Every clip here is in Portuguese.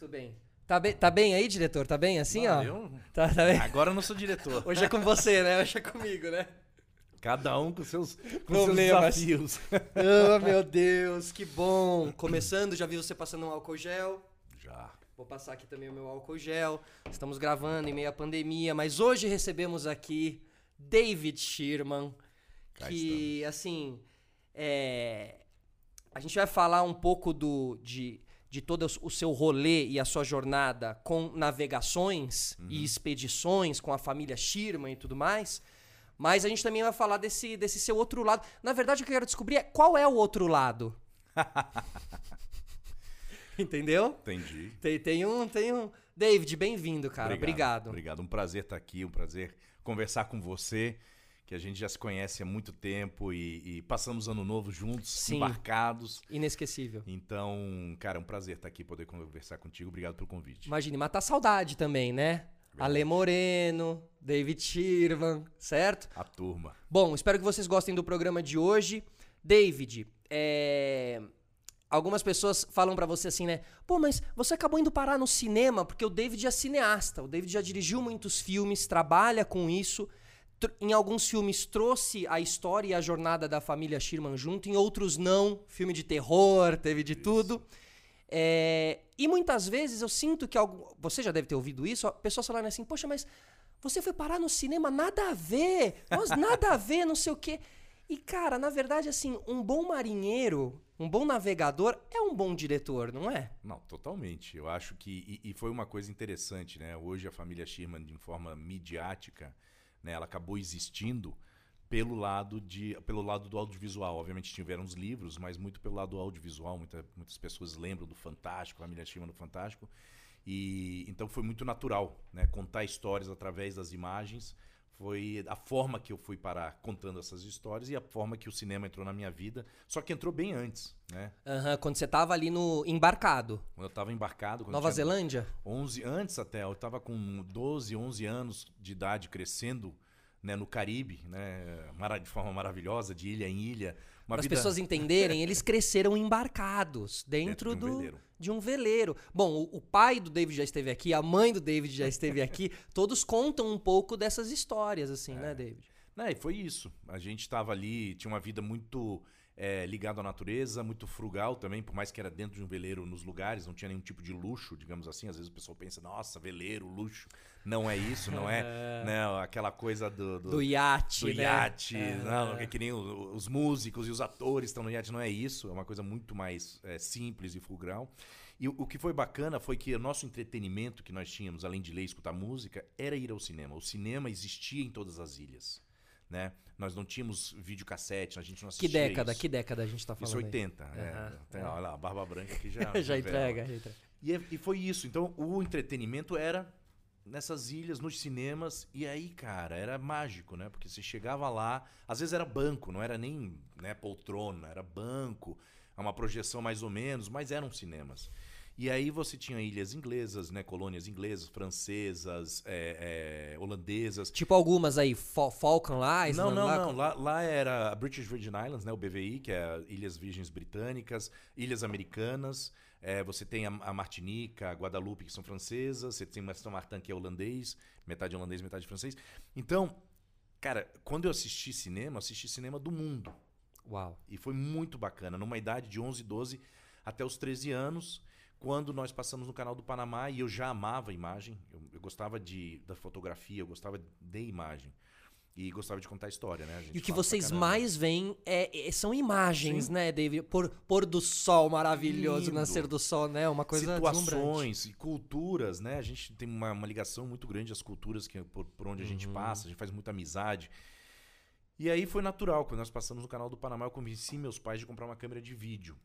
Muito bem. Tá bem, tá bem aí, diretor? Tá bem assim, Ah, ó? eu- Tá, tá bem? Agora eu não sou diretor. Hoje é com você, né? Hoje é comigo, né? Cada um com seus, com seus Problemas. desafios. Oh, meu Deus, que bom. Começando, já vi você passando um álcool gel. Já. Vou passar aqui também o meu álcool gel. Estamos gravando em meio à pandemia, mas hoje recebemos aqui David Sherman, Cá que, assim, é, a gente vai falar um pouco do, de, de todo o seu rolê e a sua jornada com navegações e expedições com a família Sherman e tudo mais. Mas a gente também vai falar desse, desse seu outro lado. Na verdade, o que eu quero descobrir é qual é o outro lado. Entendeu? Entendi. Tem, tem um, tem um. David, bem-vindo, cara. Obrigado. Obrigado. Um prazer estar aqui, um prazer conversar com você, que a gente já se conhece há muito tempo e, e passamos ano novo juntos, Sim. embarcados. Inesquecível. Então, cara, é um prazer estar aqui poder conversar contigo. Obrigado pelo convite. Imagine, matar saudade também, né? Ale Moreno, David Sherman, certo? A turma. Bom, espero que vocês gostem do programa de hoje. David, é... algumas pessoas falam pra você assim, né? Pô, mas você acabou indo parar no cinema porque o David é cineasta. O David já dirigiu muitos filmes, trabalha com isso. Em alguns filmes trouxe a história e a jornada da família Sherman junto, em outros não. Filme de terror, teve de tudo. É, e muitas vezes eu sinto que algum, você já deve ter ouvido isso, pessoas falando assim, poxa, mas você foi parar no cinema, nada a ver, nada a ver, não sei o quê. E cara, na verdade, assim, um bom marinheiro, um bom navegador é um bom diretor, não é? Não, totalmente. Eu acho que. E, e foi uma coisa interessante, né? Hoje a família Sherman, de forma midiática, né, ela acabou existindo pelo lado, de, pelo lado do audiovisual. Obviamente tiveram os livros, mas muito pelo lado do audiovisual. Muita, muitas pessoas lembram do Fantástico, a família Sherman no Fantástico. E então foi muito natural, né? Contar histórias através das imagens. Foi a forma que eu fui parar contando essas histórias e a forma que o cinema entrou na minha vida. Só que entrou bem antes, né? Aham, quando você tava ali no embarcado. Quando eu estava embarcado. Nova Zelândia? 11 antes até, eu tava com 12, 11 anos de idade crescendo, né, no Caribe, né, de forma maravilhosa, de ilha em ilha, Para as vida pessoas entenderem, eles cresceram embarcados dentro, Dentro de um do, veleiro. De um veleiro. Bom, o, pai do David já esteve aqui, a mãe do David já esteve aqui. todos contam um pouco dessas histórias, assim, É. né, David? Né, e foi isso. A gente estava ali, tinha uma vida muito é, ligada à natureza, muito frugal também, por mais que era dentro de um veleiro nos lugares, não tinha nenhum tipo de luxo, digamos assim. Às vezes o pessoal pensa, nossa, veleiro, luxo. Não é isso, não é né, aquela coisa do, do- Do iate, do né? iate, É. não, é que nem os músicos e os atores estão no iate, não é isso, é uma coisa muito mais é, simples e frugal. E o, o que foi bacana foi que o nosso entretenimento que nós tínhamos, além de ler e escutar música, era ir ao cinema. O cinema existia em todas as ilhas, né? Nós não tínhamos videocassete, a gente não Que assistia década, isso. que década a gente tá falando Isso aí? 80, é. Aham, Tem, Olha lá, a barba branca aqui já... já entrega, já entrega. E, é- e foi isso. Então, o entretenimento era nessas ilhas, nos cinemas. E aí, cara, era mágico, né? Porque você chegava lá, às vezes era banco, não era nem né, poltrona, era banco, é uma projeção mais ou menos, mas eram cinemas. E aí você tinha ilhas inglesas, né? Colônias inglesas, francesas, é, é, holandesas. Tipo algumas aí, Fal Falcon lá, Não, não, lá, não. Lá, lá era a British Virgin Islands, né? O BVI, que é Ilhas Virgens Britânicas, Ilhas Americanas. é, você tem a, a Martinica, a Guadalupe, que são francesas. Você tem São Martin, que é holandês. Metade holandês, metade francês. Então, cara, quando eu assisti cinema, eu assisti cinema do mundo. Uau. E foi muito bacana. Numa idade de 11, 12 até os 13 anos, quando nós passamos no canal do Panamá e eu já amava a imagem. Eu, eu gostava de, da fotografia, eu gostava de imagem. E gostava de contar história, né? A E o que vocês mais veem é, é- são imagens, Sim. né, David? Por, pôr do sol maravilhoso, Lindo. nascer do sol, né? Uma coisa situações e culturas, né? A gente tem uma, uma ligação muito grande às culturas que, por, por onde a Uhum. gente passa, a gente faz muita amizade. E aí foi natural, quando nós passamos no canal do Panamá, eu convenci meus pais de comprar uma câmera de vídeo.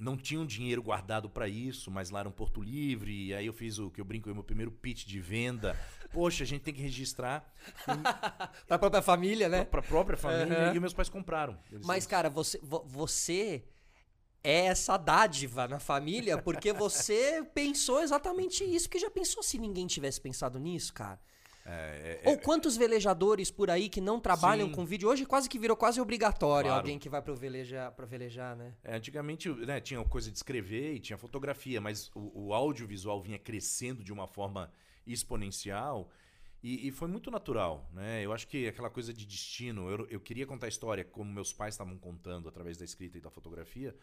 Não tinham dinheiro guardado para isso, mas lá era um Porto Livre, e aí eu fiz o que eu brinco, o meu primeiro pitch de venda. Poxa, a gente tem que registrar Pra própria família, né? para a própria família, Uhum. e meus pais compraram. Mas, cara, você, vo- você é essa dádiva na família porque você pensou exatamente isso. Porque já pensou se ninguém tivesse pensado nisso, cara? É, é, Ou quantos velejadores por aí que não trabalham Sim. com vídeo? Hoje quase que virou quase obrigatório Claro. alguém que vai pro velejar, pra velejar, né? É, antigamente né, tinha coisa de escrever e tinha fotografia, mas o, o audiovisual vinha crescendo de uma forma exponencial e, e foi muito natural. Né? Eu acho que aquela coisa de destino, eu, eu queria contar a história como meus pais estavam contando através da escrita e da fotografia,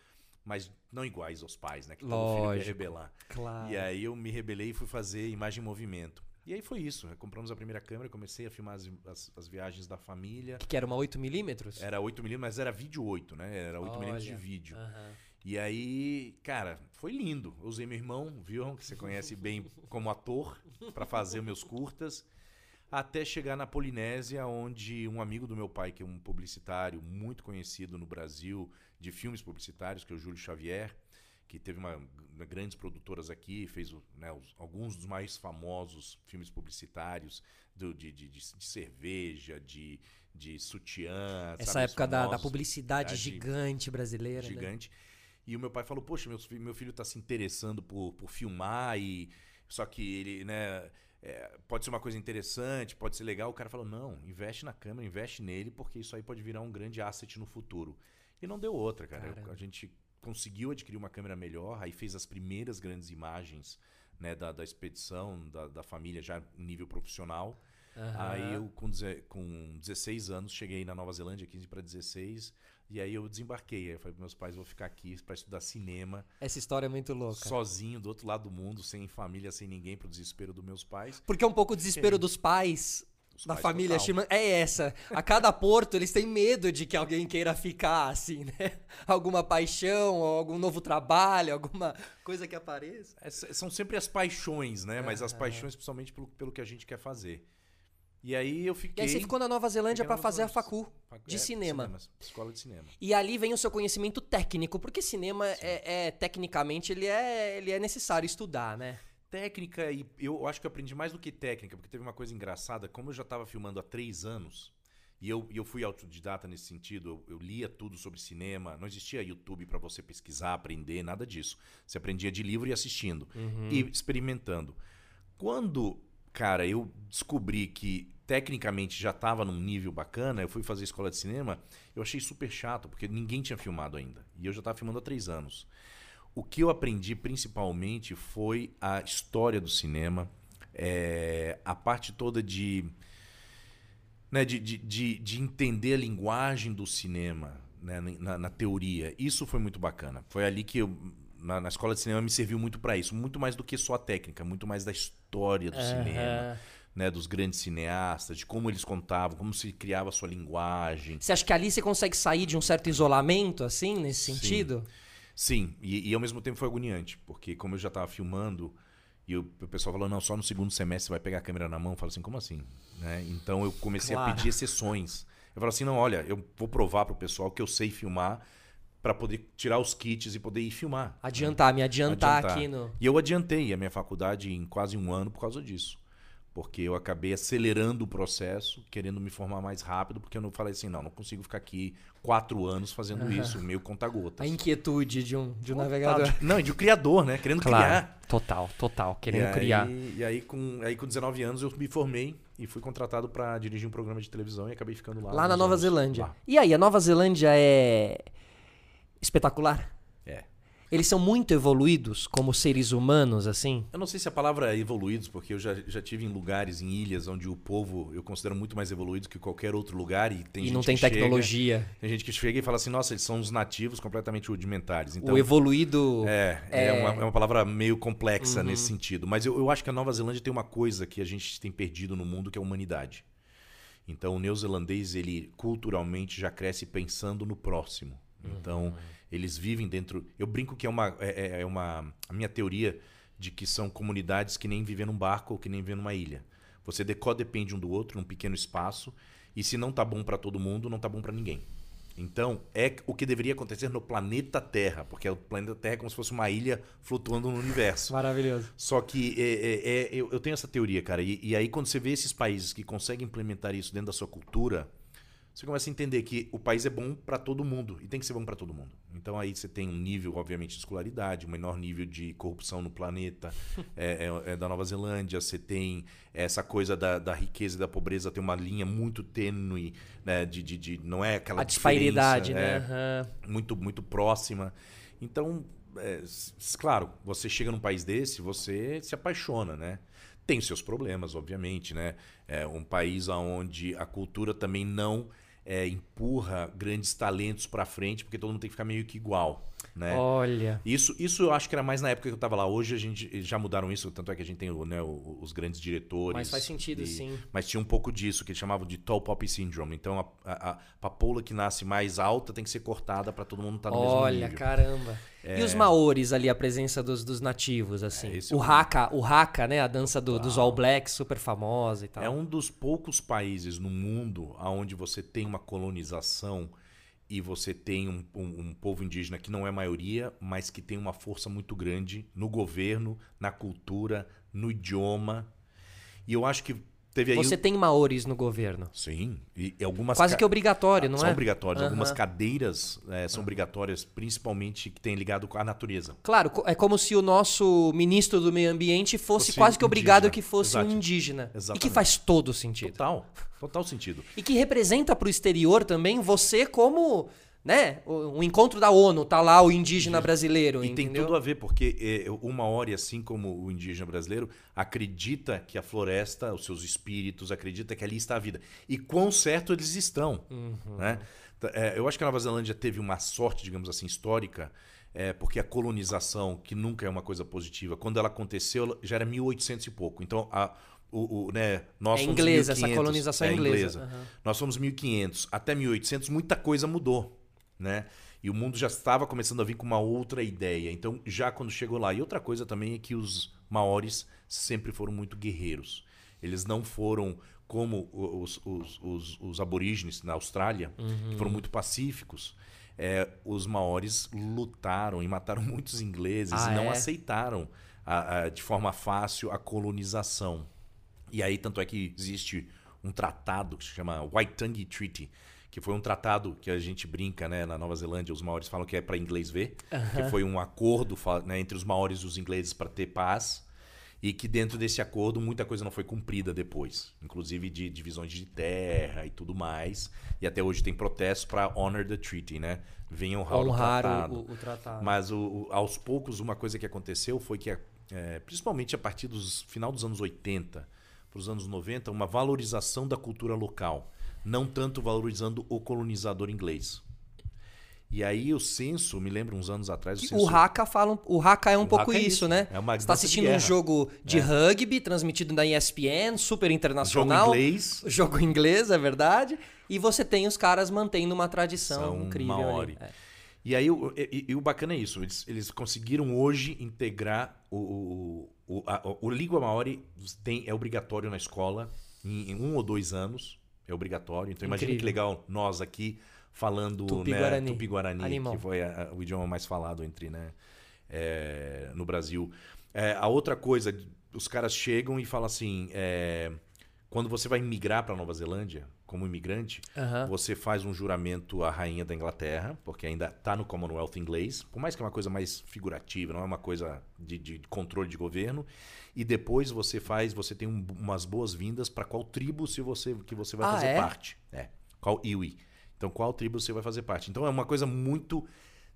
mas não iguais aos pais, né? Que todo filho quer Lógico. rebelar. Claro. E aí eu me rebelei e fui fazer imagem em movimento. E aí foi isso. Compramos a primeira câmera, comecei a filmar as, as- as viagens da família. Que era uma 8mm? Era 8mm, mas era vídeo 8, né? Era 8mm de vídeo. Aham. E aí, cara, foi lindo. Eu usei meu irmão, viu? Que você conhece bem como ator, para fazer meus curtas. Até chegar na Polinésia, onde um amigo do meu pai, que é um publicitário muito conhecido no Brasil de filmes publicitários, que é o Júlio Xavier, que teve uma, grandes produtoras aqui, fez né, os- alguns dos mais famosos filmes publicitários do- de, de- de- de cerveja, de, de sutiã. Essa sabe, época da, da publicidade é, gigante brasileira. né? gigante. E o meu pai falou: Poxa, meu, meu filho está se interessando por, por filmar, e só que ele, né? é, pode ser uma coisa interessante, pode ser legal. O cara falou: Não, investe na câmera, investe nele, porque isso aí pode virar um grande asset no futuro. E não deu outra, cara. Caramba. A gente conseguiu adquirir uma câmera melhor, aí fez as primeiras grandes imagens né, da, da expedição, da, da família já em nível profissional. Aham. Aí eu, com, com 16 anos, cheguei na Nova Zelândia, 15 para 16, e aí eu desembarquei. Aí eu falei para meus pais, vou ficar aqui para estudar cinema, Essa história é muito louca. sozinho, do outro lado do mundo, sem família, sem ninguém, pro desespero dos meus pais. Porque é um pouco o desespero dos pais Os da família. Schirman é essa. A cada porto eles têm medo de que alguém queira ficar assim, né? Alguma paixão, ou algum novo trabalho, alguma coisa que apareça. Essa- são sempre as paixões, né? Mas as paixões principalmente pelo, pelo que a gente quer fazer. E aí eu E fiquei... aí você ficou na Nova Zelândia na fazer a facu de É, cinema. Escola de cinema. E ali vem o seu conhecimento técnico, porque cinema é, é, tecnicamente ele é, ele é necessário estudar, né? Técnica, e eu acho que eu aprendi mais do que técnica, porque teve uma coisa engraçada. Como eu já estava filmando há três anos, e eu, e eu fui autodidata nesse sentido, eu, eu lia tudo sobre cinema, não existia YouTube para você pesquisar, aprender, nada disso. Você aprendia de livro e assistindo, e experimentando. Quando, cara, eu descobri que tecnicamente já estava num nível bacana, eu fui fazer escola de cinema, eu achei super chato, porque ninguém tinha filmado ainda. E eu já estava filmando há três anos. O que eu aprendi principalmente foi a história do cinema, é, a parte toda de, né, de, de, de, de entender a linguagem do cinema né, na, na teoria. Isso foi muito bacana. Foi ali que eu, na, na escola de cinema, me serviu muito para isso. Muito mais do que só a técnica, muito mais da história do cinema, né, dos grandes cineastas, de como eles contavam, como se criava a sua linguagem. Você acha que ali você consegue sair de um certo isolamento, assim, nesse Sim. sentido? Sim, e, e ao mesmo tempo foi agoniante, porque como eu já estava filmando, e o, o pessoal falou, não, só no segundo semestre você vai pegar a câmera na mão, eu falo assim, como assim? Né? Então eu comecei Claro. a pedir exceções. Eu falo assim, não, olha, eu vou provar pro pessoal que eu sei filmar para poder tirar os kits e poder ir filmar. Adiantar, me adiantar, Adiantar. aqui no. E eu adiantei a minha faculdade em quase um ano por causa disso. Porque eu acabei acelerando o processo, querendo me formar mais rápido, porque eu não falei assim, não, não consigo ficar aqui quatro anos fazendo isso, meio conta-gotas. A inquietude de um, de um Total, navegador. de- não, e de um criador, né? Querendo Claro, criar. total, total, querendo e aí, criar. E aí com, aí, com 19 anos, eu me formei e fui contratado para dirigir um programa de televisão e acabei ficando lá. Lá na Nova anos. Zelândia. Lá. E aí, a Nova Zelândia é espetacular? É. Eles são muito evoluídos como seres humanos, assim? Eu não sei se a palavra é evoluídos, porque eu já, já tive em lugares, em ilhas, onde o povo eu considero muito mais evoluído que qualquer outro lugar. E tem e gente não tem que chega- tecnologia. tem gente que chega e fala assim, nossa, eles são os nativos completamente rudimentares. Então, o evoluído. É, é, É. uma, é uma palavra meio complexa Uhum. nesse sentido. Mas eu, eu acho que a Nova Zelândia tem uma coisa que a gente tem perdido no mundo, que é a humanidade. Então, o neozelandês, ele culturalmente já cresce pensando no próximo. Então, eles vivem dentro. Eu brinco que é uma, é, é- é uma. A minha teoria de que são comunidades que nem viver num barco ou que nem viver numa ilha. Você decodepende um do outro num pequeno espaço. E se não tá bom para todo mundo, não tá bom para ninguém. Então, é o que deveria acontecer no planeta Terra, porque o planeta Terra é como se fosse uma ilha flutuando no universo. Maravilhoso. Só que é, é- é- eu, eu tenho essa teoria, cara. E, e aí, quando você vê esses países que conseguem implementar isso dentro da sua cultura, você começa a entender que o país é bom para todo mundo e tem que ser bom para todo mundo. Então aí você tem um nível, obviamente, de escolaridade, um menor nível de corrupção no planeta é, é, é da Nova Zelândia. Você tem essa coisa da, da, riqueza e da pobreza, tem uma linha muito tênue, né? De, de, de não é aquela a disparidade, né? Uhum. Muito, muito próxima. Então, é, claro, você chega num país desse, você se apaixona, né? Tem seus problemas, obviamente, né? É um país onde a cultura também não é, empurra grandes talentos para frente, porque todo mundo tem que ficar meio que igual. Né? Olha. Isso, isso eu acho que era mais na época que eu estava lá. Hoje a gente já mudaram isso, tanto é que a gente tem né, os grandes diretores. Mas faz sentido, e, sim. Mas tinha um pouco disso, que eles chamavam de tall poppy syndrome. Então a, a, a papoula que nasce mais alta tem que ser cortada para todo mundo estar tá no Olha, mesmo nível. Olha, caramba. É... E os maores ali, a presença dos, dos nativos, assim. É, o, é haka, o haka, né? A dança do, dos All Blacks, super famosa e tal. É um dos poucos países no mundo onde você tem uma colonização e você tem um, um, um, povo indígena que não é maioria, mas que tem uma força muito grande no governo, na cultura, no idioma. E eu acho que Teve Você tem maores no governo. Sim. E algumas Quase que obrigatório, não são é? São obrigatórios. Uhum. Algumas cadeiras é, são obrigatórias, principalmente que tem ligado com a natureza. Claro, é como se o nosso ministro do meio ambiente fosse, fosse quase que obrigado indígena. que fosse Exato. um indígena. Exatamente. E que faz todo sentido. Total. Total sentido. E que representa para o exterior também você como né? O, o, encontro da ONU, tá lá o indígena brasileiro. E entendeu? tem tudo a ver, porque é, o Maori, assim como o indígena brasileiro, acredita que a floresta, os seus espíritos, acredita que ali está a vida. E quão certo eles estão. Uhum. Né? É, eu acho que a Nova Zelândia teve uma sorte, digamos assim, histórica, é, porque a colonização, que nunca é uma coisa positiva, quando ela aconteceu, já era 1800 e pouco. Então, a, o, o, né, nós é inglesa, essa colonização é, é inglesa. inglesa. Uhum. Nós fomos 1500. Até 1800, muita coisa mudou né? E o mundo já estava começando a vir com uma outra ideia. Então, já quando chegou lá. E outra coisa também é que os maores sempre foram muito guerreiros. Eles não foram como os, os, os, os aborígenes na Austrália, uhum. que foram muito pacíficos. É, os maores lutaram e mataram muitos ingleses ah, e não é? aceitaram a, a, de forma fácil a colonização. E aí, tanto é que existe um tratado que se chama Waitangi Treaty, que foi um tratado que a gente brinca, né, na Nova Zelândia, os maores falam que é para inglês ver, que foi um acordo né, entre os maores e os ingleses para ter paz e que dentro desse acordo muita coisa não foi cumprida depois, inclusive de divisões de terra e tudo mais. E até hoje tem protestos para honor the treaty, né? Venham honrar, honrar o, tratado. O, o, tratado. Mas o, aos poucos uma coisa que aconteceu foi que, é, principalmente a partir dos final dos anos 80 para os anos 90, uma valorização da cultura local não tanto valorizando o colonizador inglês. E aí o censo, me lembro uns anos atrás. O, censo... o Haka fala, o Haka é um o pouco é isso, isso, né? É uma Você está assistindo um jogo de é. rugby transmitido na ESPN, super internacional. Jogo inglês. Jogo inglês, é verdade. E você tem os caras mantendo uma tradição São incrível. Maori. É. E aí o, e, e, o bacana é isso, eles, eles conseguiram hoje integrar o, o, o, a, o Língua Maori tem, é obrigatório na escola em, em um ou dois anos é obrigatório. Então imagina que legal nós aqui falando Tupi-Guarani, né, Tupi-Guarani que foi a, o idioma mais falado entre né, é, no Brasil. É, a outra coisa, os caras chegam e falam assim, é, quando você vai migrar para Nova Zelândia como imigrante, uhum. você faz um juramento à rainha da Inglaterra, porque ainda está no Commonwealth inglês, por mais que é uma coisa mais figurativa, não é uma coisa de, de controle de governo e depois você faz, você tem um, umas boas-vindas para qual tribo se você que você vai ah, fazer é? parte. É. Qual iwi. Então qual tribo você vai fazer parte. Então é uma coisa muito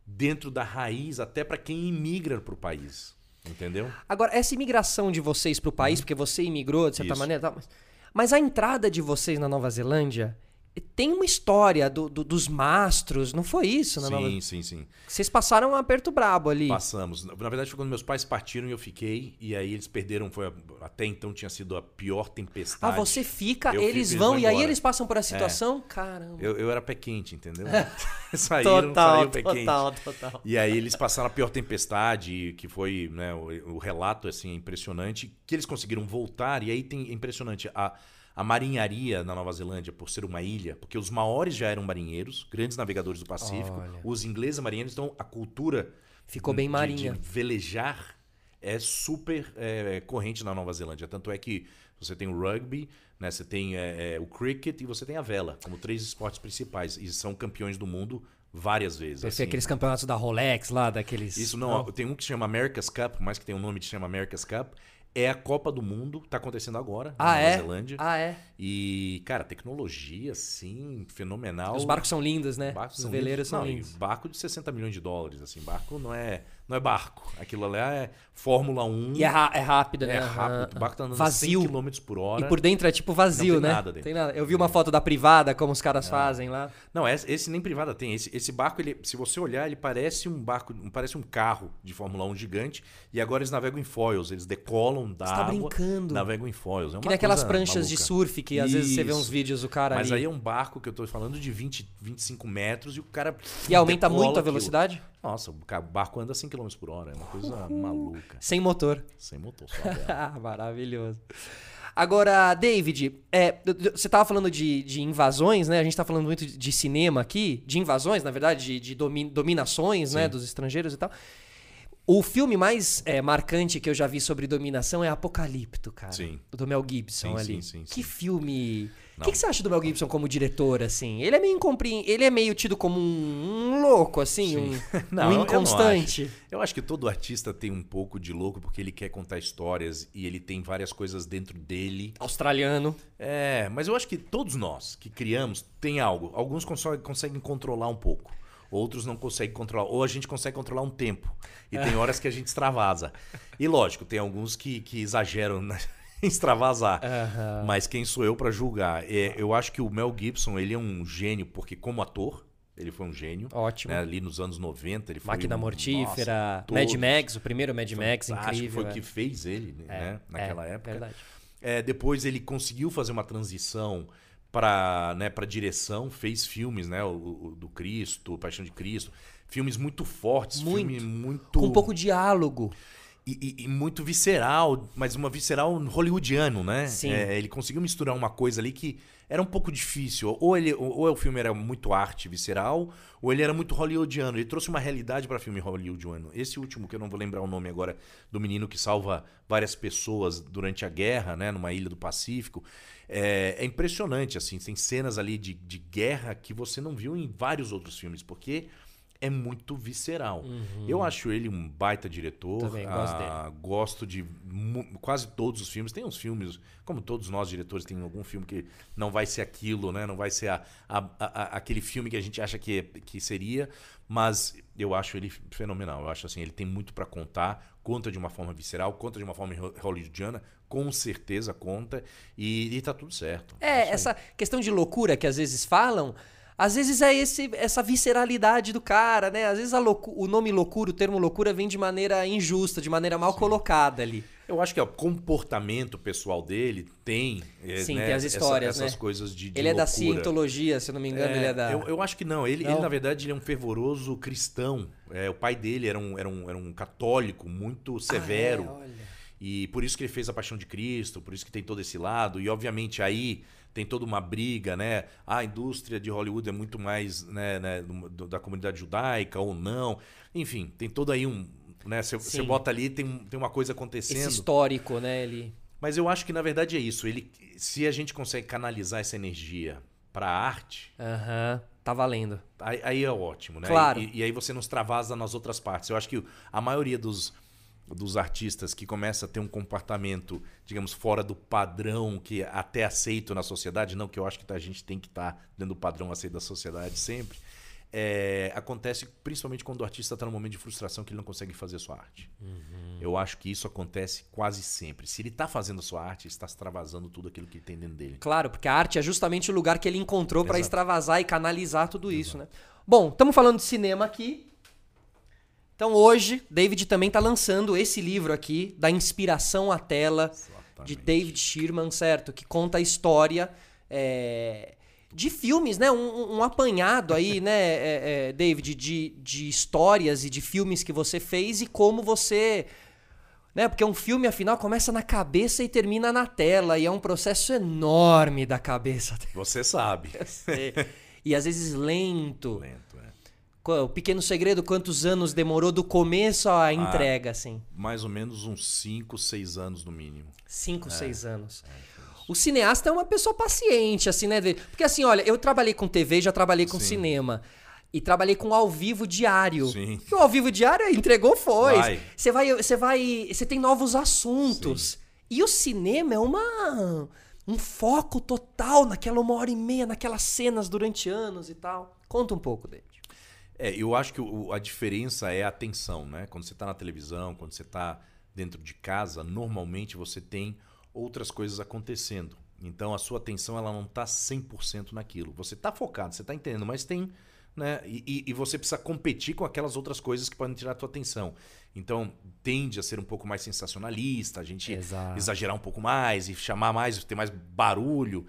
dentro da raiz até para quem imigra para o país. Entendeu? Agora, essa imigração de vocês para o país, uhum. porque você imigrou de certa Isso. maneira, tá, mas, mas a entrada de vocês na Nova Zelândia tem uma história do, do, dos mastros, não foi isso? Na sim, Nova... sim, sim. Vocês passaram um aperto brabo ali. Passamos. Na verdade, foi quando meus pais partiram e eu fiquei. E aí eles perderam. Foi a... Até então tinha sido a pior tempestade. Ah, você fica, eles fico, vão, e aí eles passam por essa situação? É. Caramba. Eu, eu era pé quente, entendeu? saíram, total, pé total, quente. Total. E aí eles passaram a pior tempestade, que foi né, o, o relato assim, impressionante, que eles conseguiram voltar. E aí tem é impressionante. A, a marinharia na Nova Zelândia, por ser uma ilha, porque os maores já eram marinheiros, grandes navegadores do Pacífico, Olha. os ingleses marinheiros, então a cultura ficou bem marinha. De, de velejar é super é, corrente na Nova Zelândia. Tanto é que você tem o rugby, né, você tem é, é, o cricket e você tem a vela, como três esportes principais. E são campeões do mundo várias vezes. Ser assim. aqueles campeonatos da Rolex lá, daqueles. Isso não, tem um que se chama America's Cup, mais que tem um nome que chama America's Cup. É a Copa do Mundo, tá acontecendo agora Ah, na Nova é? Zelândia. Ah, é. E, cara, tecnologia, assim, fenomenal. Os barcos são lindos, né? Barcos Os são veleiros lindos. são Não, lindos. Barco de 60 milhões de dólares, assim. Barco não é, não é barco. Aquilo ali é Fórmula 1. E é, é rápido, né? é rápido. Aham. O barco tá andando Vazio. a 100 km por hora. E por dentro é tipo vazio, Não tem né? nada dentro. Tem nada. Eu vi uma foto da privada, como os caras fazem lá. Não, esse, nem privada tem. Esse, esse barco, ele, se você olhar, ele parece um barco, parece um carro de Fórmula 1 gigante. E agora eles navegam em foils. Eles decolam da Você tá água, brincando. navegam em foils. É Que nem aquelas pranchas de maluca. surf que às vezes você vê uns Isso. vídeos do cara Mas ali. aí é um barco que eu tô falando de 20, 25 metros e o cara. E aumenta muito a aquilo. velocidade? Nossa, o barco anda 100 km por hora. É uma coisa maluca. Sem motor. Sem motor, só. Ah, Maravilhoso. Agora, David, é, você tava falando de, de invasões, né? A gente tá falando muito de cinema aqui, de invasões, na verdade, de, de domi- dominações, né? Dos estrangeiros e tal. O filme mais é, marcante que eu já vi sobre dominação é Apocalipto, cara. Sim. Do Mel Gibson Sim, ali. sim, sim, que sim. filme. O que, que você acha do Mel Gibson como diretor, assim? Ele é meio incompre... Ele é meio tido como um, um louco, assim, um, Não, um eu- eu inconstante. Eu acho que todo artista tem um pouco de louco porque ele quer contar histórias e ele tem várias coisas dentro dele. Australiano. É, mas eu acho que todos nós que criamos tem algo. Alguns conseguem controlar um pouco, outros não conseguem controlar. Ou a gente consegue controlar um tempo. E tem horas que a gente extravasa. E lógico, tem alguns que, que exageram na- em extravasar. Aham. Mas quem sou eu pra julgar? É, eu acho que o Mel Gibson ele é um gênio porque como ator ele foi um gênio. Ótimo. né? Ali nos anos 90 ele foi Máquina um- Mortífera, nossa, Mad. Max, o primeiro Mad Max, incrível. Foi o é. que fez ele, né? Naquela é, época. Verdade. É, depois ele conseguiu fazer uma transição para né, pra direção, fez filmes, né? O, o do Cristo, Paixão de Cristo. Filmes muito fortes, Muito. filme muito. Com um pouco diálogo. E, e- e muito visceral, mas uma visceral hollywoodiano, né? Sim. É, ele conseguiu misturar uma coisa ali que era um pouco difícil. Ou, ele, ou, ou o filme era muito arte visceral, ou ele era muito hollywoodiano. Ele trouxe uma realidade para filme hollywoodiano. Esse último, que eu não vou lembrar o nome agora, do menino que salva várias pessoas durante a guerra, né? Numa ilha do Pacífico. É, é impressionante, assim. Tem cenas ali de, de guerra que você não viu em vários outros filmes, porque é muito visceral. Eu acho ele um baita diretor. Uhum. Também gosto dele. Ah, gosto de quase todos os filmes. Tem uns filmes, como todos nós diretores, tem algum filme que não vai ser aquilo, né? Não vai ser a- a- a- aquele filme que a gente acha que, que seria. Mas eu acho ele fenomenal. Eu acho assim, ele tem muito pra contar. Conta de uma forma visceral, conta de uma forma ho- hollywoodiana. Com certeza conta. E, e tá tudo certo. É, aí. essa questão de loucura que às vezes falam, às vezes é esse, essa visceralidade do cara, né? Às vezes o nome loucura, o termo loucura vem de maneira injusta, de maneira mal colocada ali. Eu acho que o comportamento pessoal dele tem. é, Sim, né, tem as essa- histórias, essas né? coisas de, de ele é da loucura. cientologia, se eu não me engano, É, ele é da. eu, eu acho que não. Ele, Não? ele, na verdade, ele é um fervoroso cristão. É, o pai dele era um, era, um, era um católico muito severo. Ah, é, olha. E por isso que ele fez a Paixão de Cristo, por isso que tem todo esse lado. E, obviamente, aí tem toda uma briga, né? A indústria de Hollywood é muito mais né, né, da comunidade judaica ou não. Enfim, tem todo aí um... Né, você, bota ali, tem, tem uma coisa acontecendo. Esse histórico, né? Ele. Mas eu acho que, na verdade, é isso. Ele, se a gente consegue canalizar essa energia para a arte, Aham. Tá valendo. Aí, aí é ótimo, né? Claro. E, e aí você não extravasa nas outras partes. Eu acho que a maioria dos, dos artistas que começa a ter um comportamento, digamos, fora do padrão que é até aceito na sociedade, não que eu acho que a gente tem que estar dentro do padrão aceito da sociedade sempre, é, acontece principalmente quando o artista está num momento de frustração que ele não consegue fazer a sua arte. Eu acho que isso acontece quase sempre. Se ele está fazendo a sua arte, ele está extravasando tudo aquilo que tem dentro dele. Claro, porque a arte é justamente o lugar que ele encontrou Exato. extravasar e canalizar tudo isso, né? Bom, estamos falando de cinema aqui. Então hoje, David também tá lançando esse livro aqui, da inspiração à tela, de Exatamente. David Sherman, certo? Que conta a história é, de filmes, né? Um, um- um apanhado aí, né, é, é, David, de, de histórias e de filmes que você fez e como você né? Porque um filme, afinal, começa na cabeça e termina na tela. E é um processo enorme da cabeça. Você sabe. e às vezes lento. Lento, é. O Pequeno Segredo, quantos anos demorou do começo Ah. à entrega, assim? Mais ou menos uns 5, 6 anos no mínimo. Cinco, É. seis anos. O cineasta é uma pessoa paciente, assim, né? Porque assim, olha, eu trabalhei com TV, já trabalhei com Sim. cinema. E trabalhei com ao vivo diário. Sim. E o ao vivo diário entregou, foi. Você vai, você vai, você tem novos assuntos. E o cinema é uma um foco total naquela uma hora e meia, naquelas cenas durante anos e tal. Conta um pouco, David. É, eu acho que o- a diferença é a atenção, né? Quando você está na televisão, quando você está dentro de casa, normalmente você tem outras coisas acontecendo. Então a sua atenção ela não está 100% naquilo. Você está focado, você está entendendo, mas tem. Né? E, e- você precisa competir com aquelas outras coisas que podem tirar a tua atenção. Então tende a ser um pouco mais sensacionalista, a gente Exato. exagerar um pouco mais e chamar mais, ter mais barulho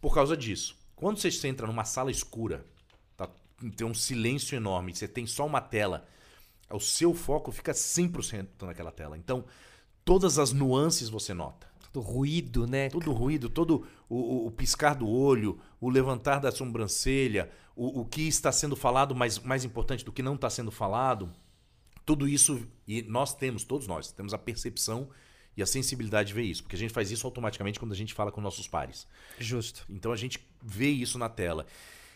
por causa disso. Quando você entra numa sala escura, tem um silêncio enorme, você tem só uma tela, o seu foco fica 100% naquela tela. Então, todas as nuances você nota. Do ruído, né? Todo ruído, todo o, o- o piscar do olho, o levantar da sobrancelha, o, o que está sendo falado, mas mais importante do que não está sendo falado, tudo isso, e nós temos, todos nós, temos a percepção e a sensibilidade de ver isso, porque a gente faz isso automaticamente quando a gente fala com nossos pares. Justo. Então a gente vê isso na tela.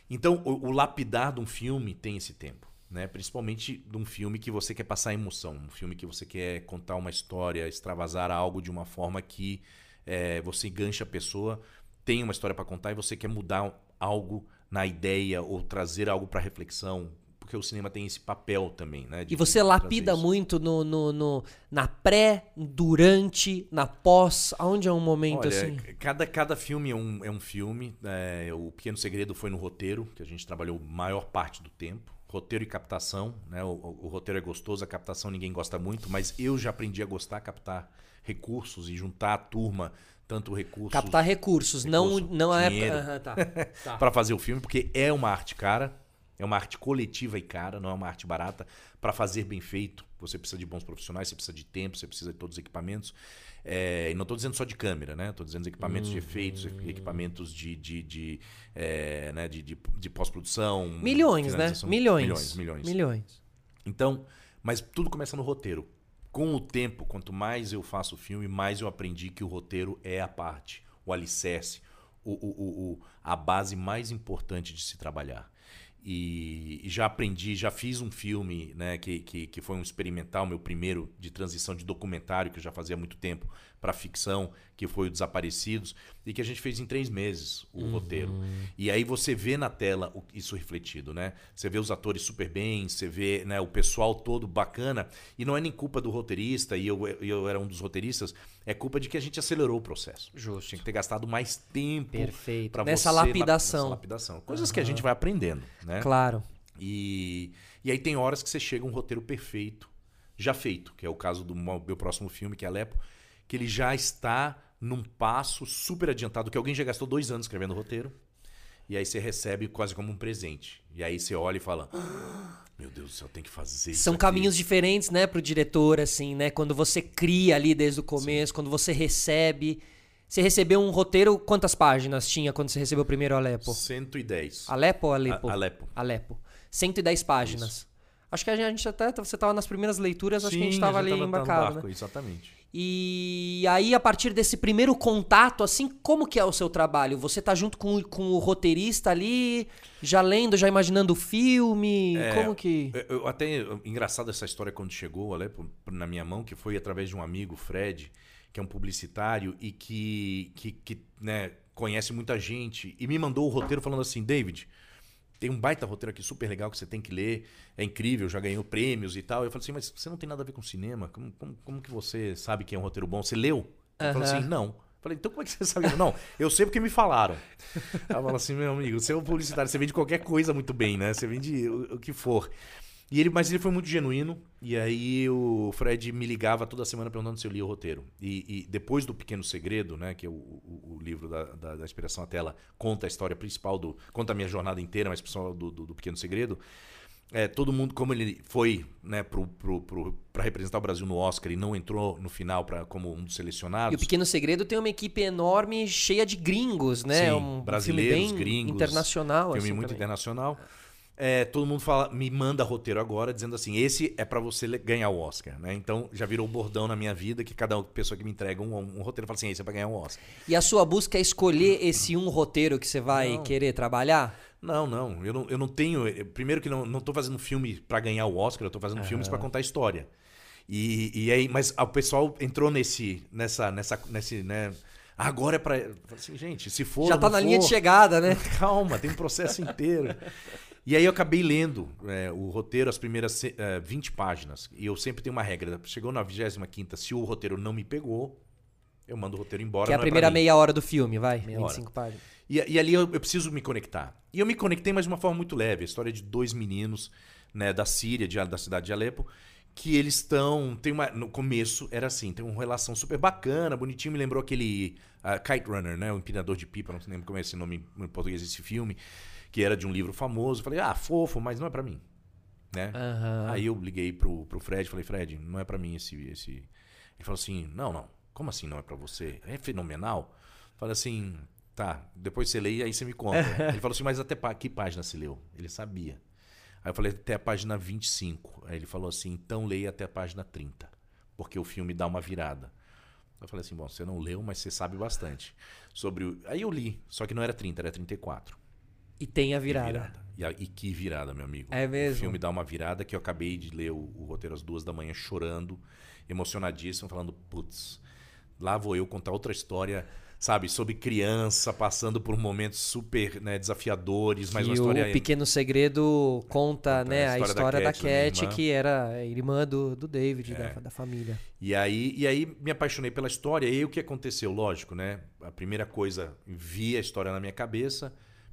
Então o, o lapidar de um filme tem esse tempo, né? Principalmente de um filme que você quer passar emoção, um filme que você quer contar uma história, extravasar algo de uma forma que é, você engancha a pessoa, tem uma história para contar e você quer mudar algo na ideia ou trazer algo para reflexão, porque o cinema tem esse papel também, né? E você lapida muito no, no, no- na pré, durante, na pós. Aonde é um momento Olha, assim? cada, cada filme é um, é um filme. é, o Pequeno Segredo foi no roteiro, que a gente trabalhou maior parte do tempo. Roteiro e captação. Né? O, o- o roteiro é gostoso, a captação ninguém gosta muito, mas eu já aprendi a gostar, captar recursos e juntar a turma, tanto recursos Captar recursos, não, Recurso, não é. dinheiro. Aham, tá. tá. para fazer o filme, porque é uma arte cara, é uma arte coletiva e cara, não é uma arte barata. Para fazer bem feito, você precisa de bons profissionais, você precisa de tempo, você precisa de todos os equipamentos. É, e não estou dizendo só de câmera, né? Estou dizendo equipamentos de efeitos, equipamentos de, de, de, é, né? de, de, de pós-produção. Milhões, né? Milhões. Milhões, milhões. Milhões. Então, mas tudo começa no roteiro. Com o tempo, quanto mais eu faço o filme, mais eu aprendi que o roteiro é a parte, o alicerce, o, o- o- a base mais importante de se trabalhar. E, e já aprendi, já fiz um filme né, que, que, que foi um experimental, meu primeiro de transição de documentário, que eu já fazia há muito tempo, para ficção, que foi o Desaparecidos, e que a gente fez em três meses o roteiro. E aí você vê na tela isso refletido, né? Você vê os atores super bem, você vê né, o pessoal todo bacana, e não é nem culpa do roteirista, e eu, eu era um dos roteiristas, é culpa de que a gente acelerou o processo. Justo. Tinha que ter gastado mais tempo Perfeito. Nessa você lap- lapidação. nessa lapidação. Coisas que a gente vai aprendendo, né? Claro. E, e aí tem horas que você chega a um roteiro perfeito, já feito, que é o caso do meu próximo filme, que é Alepo, que ele já está num passo super adiantado, que alguém já gastou dois anos escrevendo o roteiro, e aí você recebe quase como um presente. E aí você olha e fala: "Ah, Meu Deus do céu, tem que fazer isso. São aqui." caminhos diferentes, né, pro diretor, assim, né? Quando você cria ali desde o começo, quando você recebe. Você recebeu um roteiro, quantas páginas tinha quando você recebeu o primeiro Alepo? 110. Alepo ou Alepo? A- Alepo. Alepo. 110 páginas. Acho que a gente até. Você tava nas primeiras leituras, acho que a gente Sim, tava ali embarcado, barco, né? Exatamente. E aí, a partir desse primeiro contato, assim, como que é o seu trabalho? Você tá junto com, o- com o roteirista ali, já lendo, já imaginando o filme? É, como que. Eu, eu- até engraçado essa história quando chegou Alepo na minha mão, que foi através de um amigo, Fred, que é um publicitário e que, que, que, né, conhece muita gente, e me mandou o roteiro falando assim: David, tem um baita roteiro aqui super legal que você tem que ler, é incrível, já ganhou prêmios e tal. Eu falei assim: mas você não tem nada a ver com cinema? Como, como, como que você sabe que é um roteiro bom? Você leu? Ele falou assim: não. Falei, então como é que você sabe? Não, eu sei porque me falaram. Ela falou assim, meu amigo, você é um publicitário, você vende qualquer coisa muito bem, né? Você vende o, o que for. E ele, mas ele foi muito genuíno, e aí o Fred me ligava toda semana perguntando se eu lia o roteiro. E, e depois do Pequeno Segredo, né, que é o, o- o livro da, da, da Inspiração à Tela, conta a história principal do. conta a minha jornada inteira, mas principal do, do, do Pequeno Segredo. É, todo mundo, como ele foi né, pra representar o Brasil no Oscar e não entrou no final pra, como um dos E selecionados. o Pequeno Segredo tem uma equipe enorme, cheia de gringos, né? Sim, um brasileiros, filme bem gringos, internacional. filme assim, muito também. internacional. É, todo mundo fala, me manda roteiro agora, dizendo assim: esse é pra você ganhar o Oscar, né? Então já virou bordão na minha vida que cada pessoa que me entrega um, um roteiro fala assim: esse é pra ganhar um Oscar. E a sua busca é escolher esse um roteiro que você vai Não. querer trabalhar? Não, não, eu não, eu não tenho. eu- Primeiro que não, não tô fazendo filme pra ganhar o Oscar, eu tô fazendo filmes pra contar história. E, e aí, mas o pessoal entrou nesse, nessa, nessa, nesse, né? Agora é pra. assim, gente, se for. Já tá na linha de for, chegada, né? Calma, tem um processo inteiro. E aí eu acabei lendo é, o roteiro, as primeiras é, 20 páginas. E eu sempre tenho uma regra. Chegou na 25 se o roteiro não me pegou, eu mando o roteiro embora. Que é a pra primeira mim. meia hora do filme, vai? Meia 25 páginas. E, e ali eu, eu preciso me conectar. E eu me conectei, mas de uma forma muito leve. A história de dois meninos né, da Síria, de, da cidade de Alepo, que eles estão. Tem uma, no começo era assim, tem uma relação super bacana, bonitinho. Me lembrou aquele ah, Kite Runner, né? O Empinador de Pipa, não lembro como é esse nome em português desse filme, que era de um livro famoso. Falei, ah, fofo, mas não é pra mim. Né? Aham. Aí eu liguei pro, pro Fred falei, Fred, não é pra mim esse, esse. Ele falou assim: não, não. Como assim não é pra você? É fenomenal. Falei assim, tá, depois você lê e aí você me conta. Ele falou assim, mas até que página você leu? Ele sabia. Aí eu falei, até a página 25. Aí ele falou assim, então leia até a página 30. Porque o filme dá uma virada. Eu falei assim, bom, você não leu, mas você sabe bastante. Sobre o... Aí eu li, só que não era 30, era 34. E tem a Que virada. E, a- e que virada, meu amigo. É mesmo? O filme dá uma virada que eu acabei de ler o, o roteiro às duas da manhã, chorando, emocionadíssimo, falando, putz, lá vou eu contar outra história, sabe, sobre criança, passando por momentos super né, desafiadores, mas e uma história... o Pequeno Segredo conta, Conta né, a a história história da da Cat, da Cat, que era a irmã do, do David, É. da, da família. E aí, e aí me apaixonei pela história. E aí o que aconteceu? Lógico, né? A primeira coisa, vi a história na minha cabeça,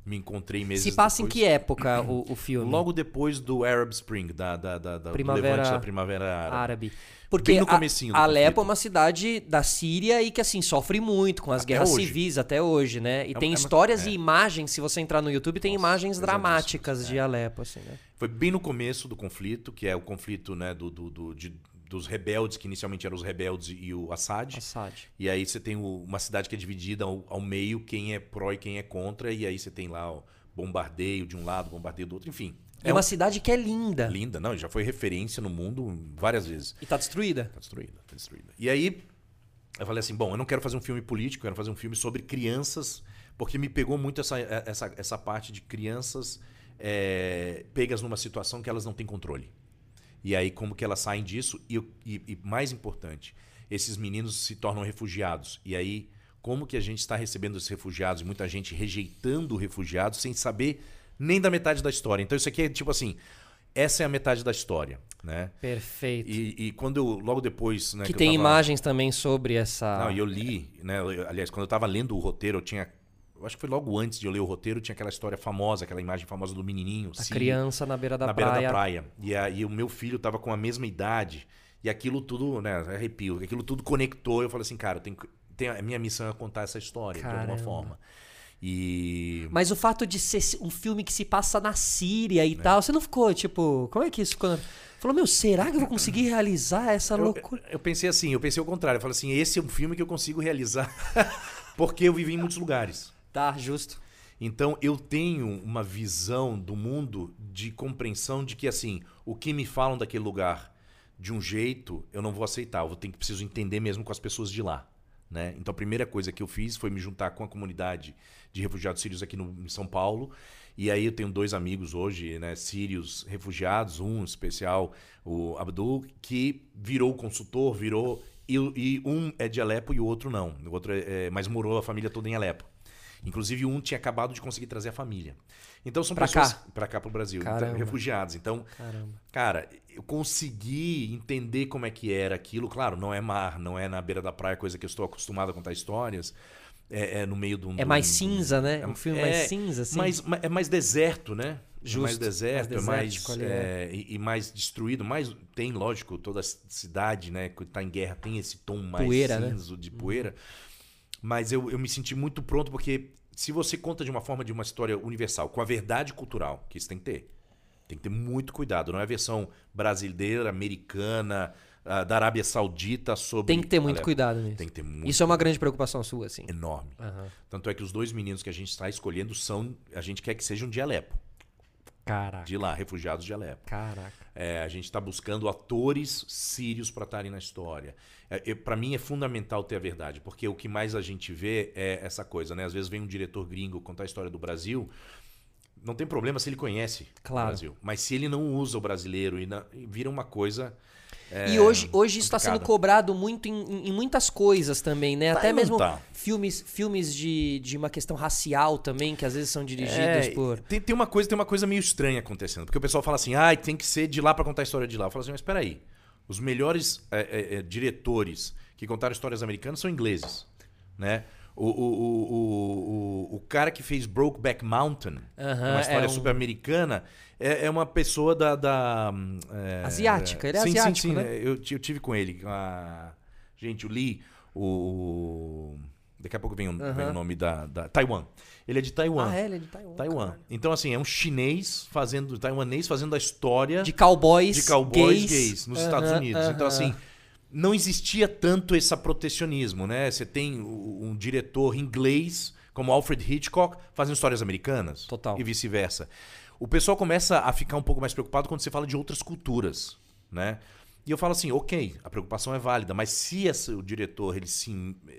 me encontrei meses Se passa em depois. que época o, o filme? Logo depois do Arab Spring, da, da, da, da- do Primavera levante da Primavera Árabe. árabe. Porque Bem no a- comecinho do Alepo é uma cidade da Síria e que, assim, sofre muito com as Até guerras hoje. civis até hoje, né? E É tem uma- histórias é. e imagens, se você entrar no YouTube, tem Nossa, imagens dramáticas é. de Alepo, assim, né? Foi bem no começo do conflito, que é o conflito né, do, do- do- de- dos rebeldes, que inicialmente eram os rebeldes e o Assad. Assad. E aí você tem o- uma cidade que é dividida ao, ao meio, quem é pró e quem é contra, e aí você tem lá o bombardeio de um lado, bombardeio do outro, enfim. É uma cidade que é linda. linda, não, já foi referência no mundo várias vezes. E tá destruída. Tá destruída, tá destruída. E aí, eu falei assim, bom, eu não quero fazer um filme político, eu quero fazer um filme sobre crianças, porque me pegou muito essa, essa, essa parte de crianças é, pegas numa situação que elas não têm controle. E aí, como que elas saem disso? E, e- e mais importante, esses meninos se tornam refugiados. E aí, como que a gente está recebendo esses refugiados? e Muita gente rejeitando refugiados sem saber nem da metade da história. Então, isso aqui é tipo assim, essa é a metade da história, né? Perfeito. E, e quando eu, logo depois, né? que eu tem tava- imagens também sobre essa. Não, e eu li, né? aliás, quando eu tava lendo o roteiro, eu tinha. Eu acho que foi logo antes de eu ler o roteiro, tinha aquela história famosa, aquela imagem famosa do menininho. A sírio, criança na beira da na praia. beira da praia. E, aí o meu filho tava com a mesma idade. E aquilo tudo, né? Arrepio. Aquilo tudo conectou. Eu falei assim, cara, eu tenho, tem, a minha missão é contar essa história de Caramba. alguma forma. E. Mas o fato de ser um filme que se passa na Síria É. e tal, você não ficou tipo, como é que isso ficou? Falou, meu, será que eu vou conseguir realizar essa Eu, loucura? eu pensei assim, eu pensei ao contrário. Eu falei assim, esse é um filme que eu consigo realizar porque eu vivi em muitos lugares. Tá, justo. Então eu tenho uma visão do mundo de compreensão de que assim, o que me falam daquele lugar de um jeito, eu não vou aceitar, eu vou ter que preciso entender mesmo com as pessoas de lá, né? Então a primeira coisa que eu fiz foi me juntar com a comunidade de refugiados sírios aqui no, em São Paulo. E aí eu tenho dois amigos hoje, né, sírios refugiados, um especial, o Abdul, que virou consultor, virou e, e um é de Alepo e o outro não. O outro é, é- mas morou a família toda em Alepo. Inclusive um tinha acabado de conseguir trazer a família. Então são Pra pessoas cá? para cá pro Brasil, então, refugiados. Então, Caramba. cara, eu consegui entender como é que era aquilo. Claro, não é mar, não é na beira da praia, coisa que eu estou acostumado a contar histórias. É, é no meio de um. É mais cinza, né? Um filme mais é, cinza, assim. mais- ma- é mais deserto, né? É Justo, mais deserto, mais é mais. ali, é, e, e mais destruído. Mais, tem, lógico, toda a cidade, né? Que tá em guerra tem esse tom mais Poeira, né? cinza, de poeira. Mas eu, eu me senti muito pronto, porque se você conta de uma forma de uma história universal, com a verdade cultural, que isso tem que ter. Tem que ter muito cuidado. Não é a versão brasileira, americana, ah, da Arábia Saudita sobre. Tem que ter muito Alepo. cuidado nisso. Tem que ter muito Isso é uma grande preocupação sua, assim. enorme. Aham. Tanto é que os dois meninos que a gente está escolhendo são. A gente quer que sejam de Alepo. Caraca. De lá, refugiados de Alepo. Caraca. É, a gente está buscando atores sírios para estarem na história. É, para mim é fundamental ter a verdade, porque o que mais a gente vê é essa coisa, né? Às vezes vem um diretor gringo contar a história do Brasil, não tem problema se ele conhece Claro. o Brasil, mas se ele não usa o brasileiro e, na- e vira uma coisa é, e hoje, hoje isso está sendo cobrado muito em, em- muitas coisas também, né? Tá Até mesmo tá. filmes, filmes de, de uma questão racial também, que às vezes são dirigidos É, por. Tem, tem uma coisa, tem uma coisa meio estranha acontecendo. Porque o pessoal fala assim, ah, tem que ser de lá pra contar a história de lá. Eu falo assim, mas peraí. Os melhores é, é, é, diretores que contaram histórias americanas são ingleses. Né? O, o, o, o, cara que fez Brokeback Mountain, Aham, uma história é super americana, é, é uma pessoa da. da é, Asiática, ele é sim, asiático, sim, sim, né? Eu, eu tive com ele. a- gente, o Lee, o. Daqui a pouco vem o, vem o nome da, da. Taiwan. Ele é de Taiwan. Ah, é, ele é de Taiwan. Taiwan. caralho. Então, assim, é um chinês fazendo, taiwanês fazendo a história De cowboys. de cowboys gays, gays, nos Estados Unidos. Então, assim, não existia tanto esse protecionismo, né? Você tem um diretor inglês, como Alfred Hitchcock, fazendo histórias americanas. Total. E vice-versa. O pessoal começa a ficar um pouco mais preocupado quando você fala de outras culturas, né? E eu falo assim, ok, a preocupação é válida, mas se esse, o diretor ele se,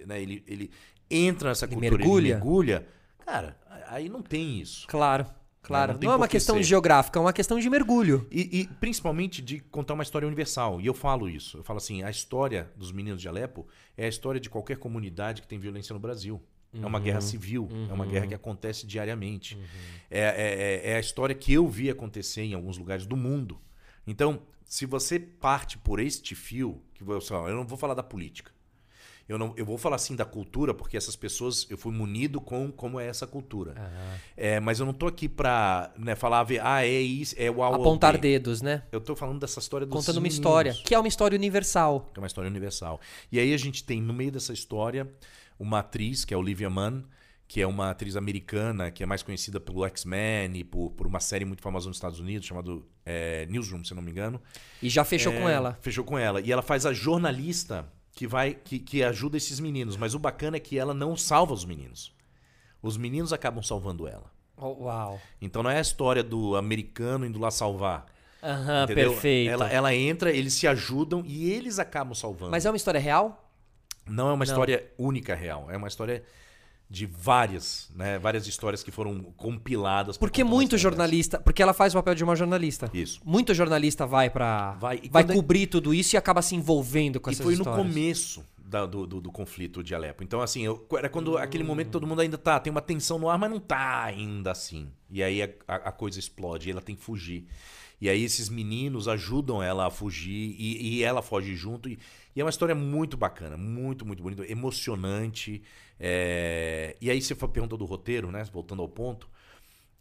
né, ele, ele entra nessa cultura, mergulha? ele mergulha, cara, aí não tem isso. Claro, claro. Não Não é uma questão ser. geográfica, é uma questão de mergulho. E, e principalmente de contar uma história universal. E eu falo isso. Eu falo assim: a história dos meninos de Alepo é a história de qualquer comunidade que tem violência no Brasil. É uma guerra civil, é uma guerra que acontece diariamente. É, é- é- é a história que eu vi acontecer em alguns lugares do mundo. Então, se você parte por este fio, que eu não vou falar da política. Eu, não, eu vou falar assim da cultura, porque essas pessoas, eu fui munido com como é essa cultura. É, mas eu não tô aqui pra né, falar, ah, é isso, é o Apontar dedos, né? Eu tô falando dessa história dos Contando uma meninos, história, que é uma história universal. que é uma história universal. E aí a gente tem, no meio dessa história, uma atriz, que é Olivia Munn, que é uma atriz americana, que é mais conhecida pelo X-Men e por, por uma série muito famosa nos Estados Unidos, chamada é, Newsroom, se não me engano. E já fechou com É, ela. Fechou com ela. E ela faz a jornalista que vai que, que ajuda esses meninos. Mas o bacana é que ela não salva os meninos. Os meninos acabam salvando ela. Oh, uau. Então não é a história do americano indo lá salvar. Aham, entendeu? perfeito. Ela, ela entra, eles se ajudam e eles acabam salvando. Mas é uma história real? Não é uma história única real. É uma história de várias, né? Várias histórias que foram compiladas. Porque muito jornalista. Porque ela faz o papel de uma jornalista. Isso. Muito jornalista vai pra. Vai, e Vai, é- cobrir tudo isso e acaba se envolvendo com E essas foi histórias. no começo da- do, do, do conflito de Alepo. Então, assim, eu- era quando aquele momento todo mundo ainda tá, tem uma tensão no ar, mas não tá ainda assim. E aí a, a- a coisa explode e ela tem que fugir. E aí esses meninos ajudam ela a fugir e, e ela foge junto. E, e é uma história muito bacana, muito, muito bonita, emocionante. É, E aí você foi perguntou do roteiro, né? Voltando ao ponto.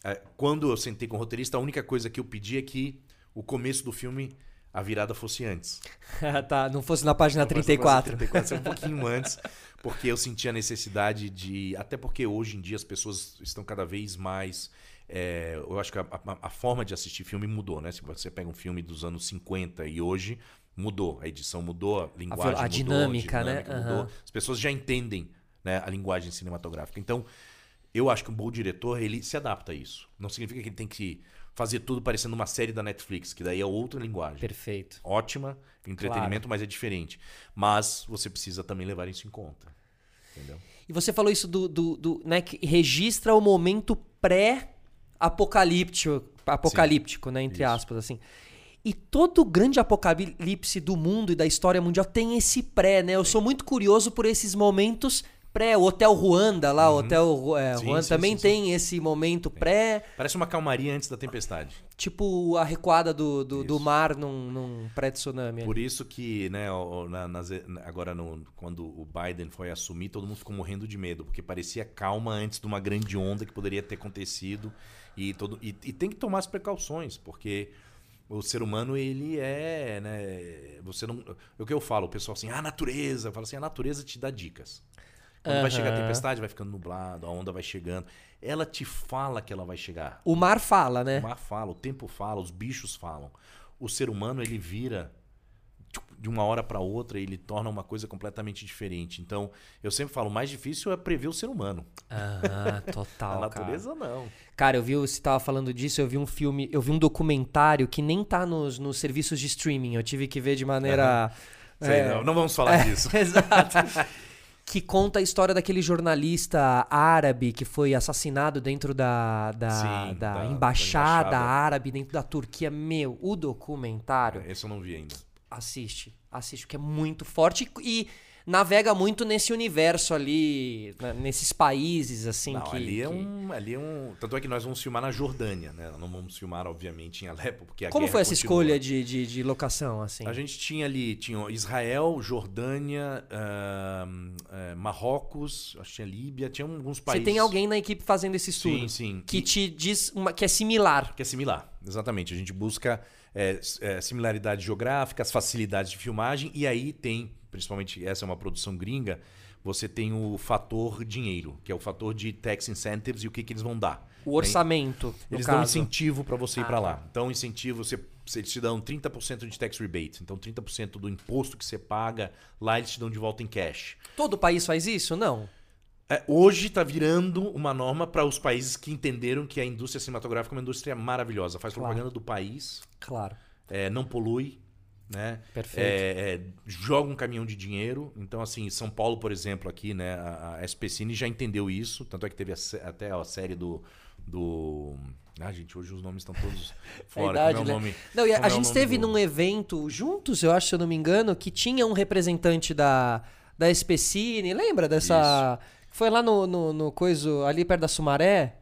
É, Quando eu sentei com o roteirista, a única coisa que eu pedi é que o começo do filme, a virada fosse antes. tá, não fosse na página Não, mas 34. 34 é um pouquinho antes, porque eu senti a necessidade de. Até porque hoje em dia as pessoas estão cada vez mais. é, eu acho que a, a- a forma de assistir filme mudou, né? Se você pega um filme dos anos 50 e hoje, mudou. A edição mudou, a linguagem a mudou, dinâmica, né? dinâmica mudou. Aham. As pessoas já entendem né, a linguagem cinematográfica. Então, eu acho que um bom diretor, ele se adapta a isso. Não significa que ele tem que fazer tudo parecendo uma série da Netflix, que daí é outra linguagem Perfeito. ótima, entretenimento, mas é diferente. Mas você precisa também levar isso em conta. Entendeu? E você falou isso do, do, do, né, que registra o momento pré-apocalíptico, apocalíptico, né, entre Isso. aspas, assim. E todo grande apocalipse do mundo e da história mundial tem esse pré, né? Eu sou muito curioso por esses momentos pré. O Hotel Ruanda lá, o Hotel é, Uhum. Sim, Ruanda sim, também sim, tem esse momento pré, Parece uma calmaria antes da tempestade. tipo a recuada do, do, do mar num, num pré-tsunami. Por isso que, né, na- nas- agora no- quando o Biden foi assumir, todo mundo ficou morrendo de medo, porque parecia calma antes de uma grande onda que poderia ter acontecido. E, todo, e, e tem que tomar as precauções, porque o ser humano, ele é. Né, você não, é o que eu falo, o pessoal assim, ah, a natureza. Eu falo assim, a natureza te dá dicas. Quando vai chegar a tempestade, vai ficando nublado, a onda vai chegando. Ela te fala que ela vai chegar. O mar fala, né? O mar fala, o tempo fala, os bichos falam. O ser humano, ele vira de uma hora para outra ele torna uma coisa completamente diferente. Então, eu sempre falo, o mais difícil é prever o ser humano. Ah, total. a natureza cara. não. Cara, eu vi, você tava falando disso, eu vi um filme, eu vi um documentário que nem tá nos, nos serviços de streaming. Eu tive que ver de maneira. Uhum. Sei, é, não, não vamos falar é, disso. Exato. que conta a história daquele jornalista árabe que foi assassinado dentro da, da, Sim, da, da, embaixada, da, embaixada, árabe, dentro da Turquia. Meu, o documentário. É, esse eu não vi ainda. Assiste, assiste, que é muito forte e navega muito nesse universo ali, né, nesses países, assim. Não, que, ali, é que... um, ali é um. Tanto é que nós vamos filmar na Jordânia, né? Não vamos filmar, obviamente, em Alepo, porque a Como foi essa continua. escolha de, de, de, locação, assim? A gente tinha ali tinha Israel, Jordânia, uh, uh, Marrocos, acho que tinha Líbia, tinha alguns países. Você tem alguém na equipe fazendo esse estudo? Sim, sim. Que e... te diz uma, que é similar. Que é similar, exatamente. A gente busca é, é, similaridades geográficas, facilidades de filmagem, e aí tem principalmente essa é uma produção gringa, você tem o fator dinheiro, que é o fator de tax incentives e o que, que eles vão dar. O orçamento. Eles caso. dão incentivo para você ir ah, para lá. Então, incentivo, você, eles te dão 30% de tax rebate. Então, 30% do imposto que você paga, lá eles te dão de volta em cash. Todo país faz isso? Não. É, hoje está virando uma norma para os países que entenderam que a indústria cinematográfica é uma indústria maravilhosa. Faz propaganda claro. do país. Claro. É, não polui, né? Perfeito. É, é, joga um caminhão de dinheiro. Então, assim, São Paulo, por exemplo, aqui, né? A, a SPCine já entendeu isso. Tanto é que teve a, até a série do. do... Ah, gente, hoje os nomes estão todos fora. É idade, como é né? nome? Não, e a, a é gente esteve do... num evento juntos, eu acho, se eu não me engano, que tinha um representante da, da SPCine. Lembra dessa. Isso. Foi lá no, no, no coisa, ali perto da Sumaré?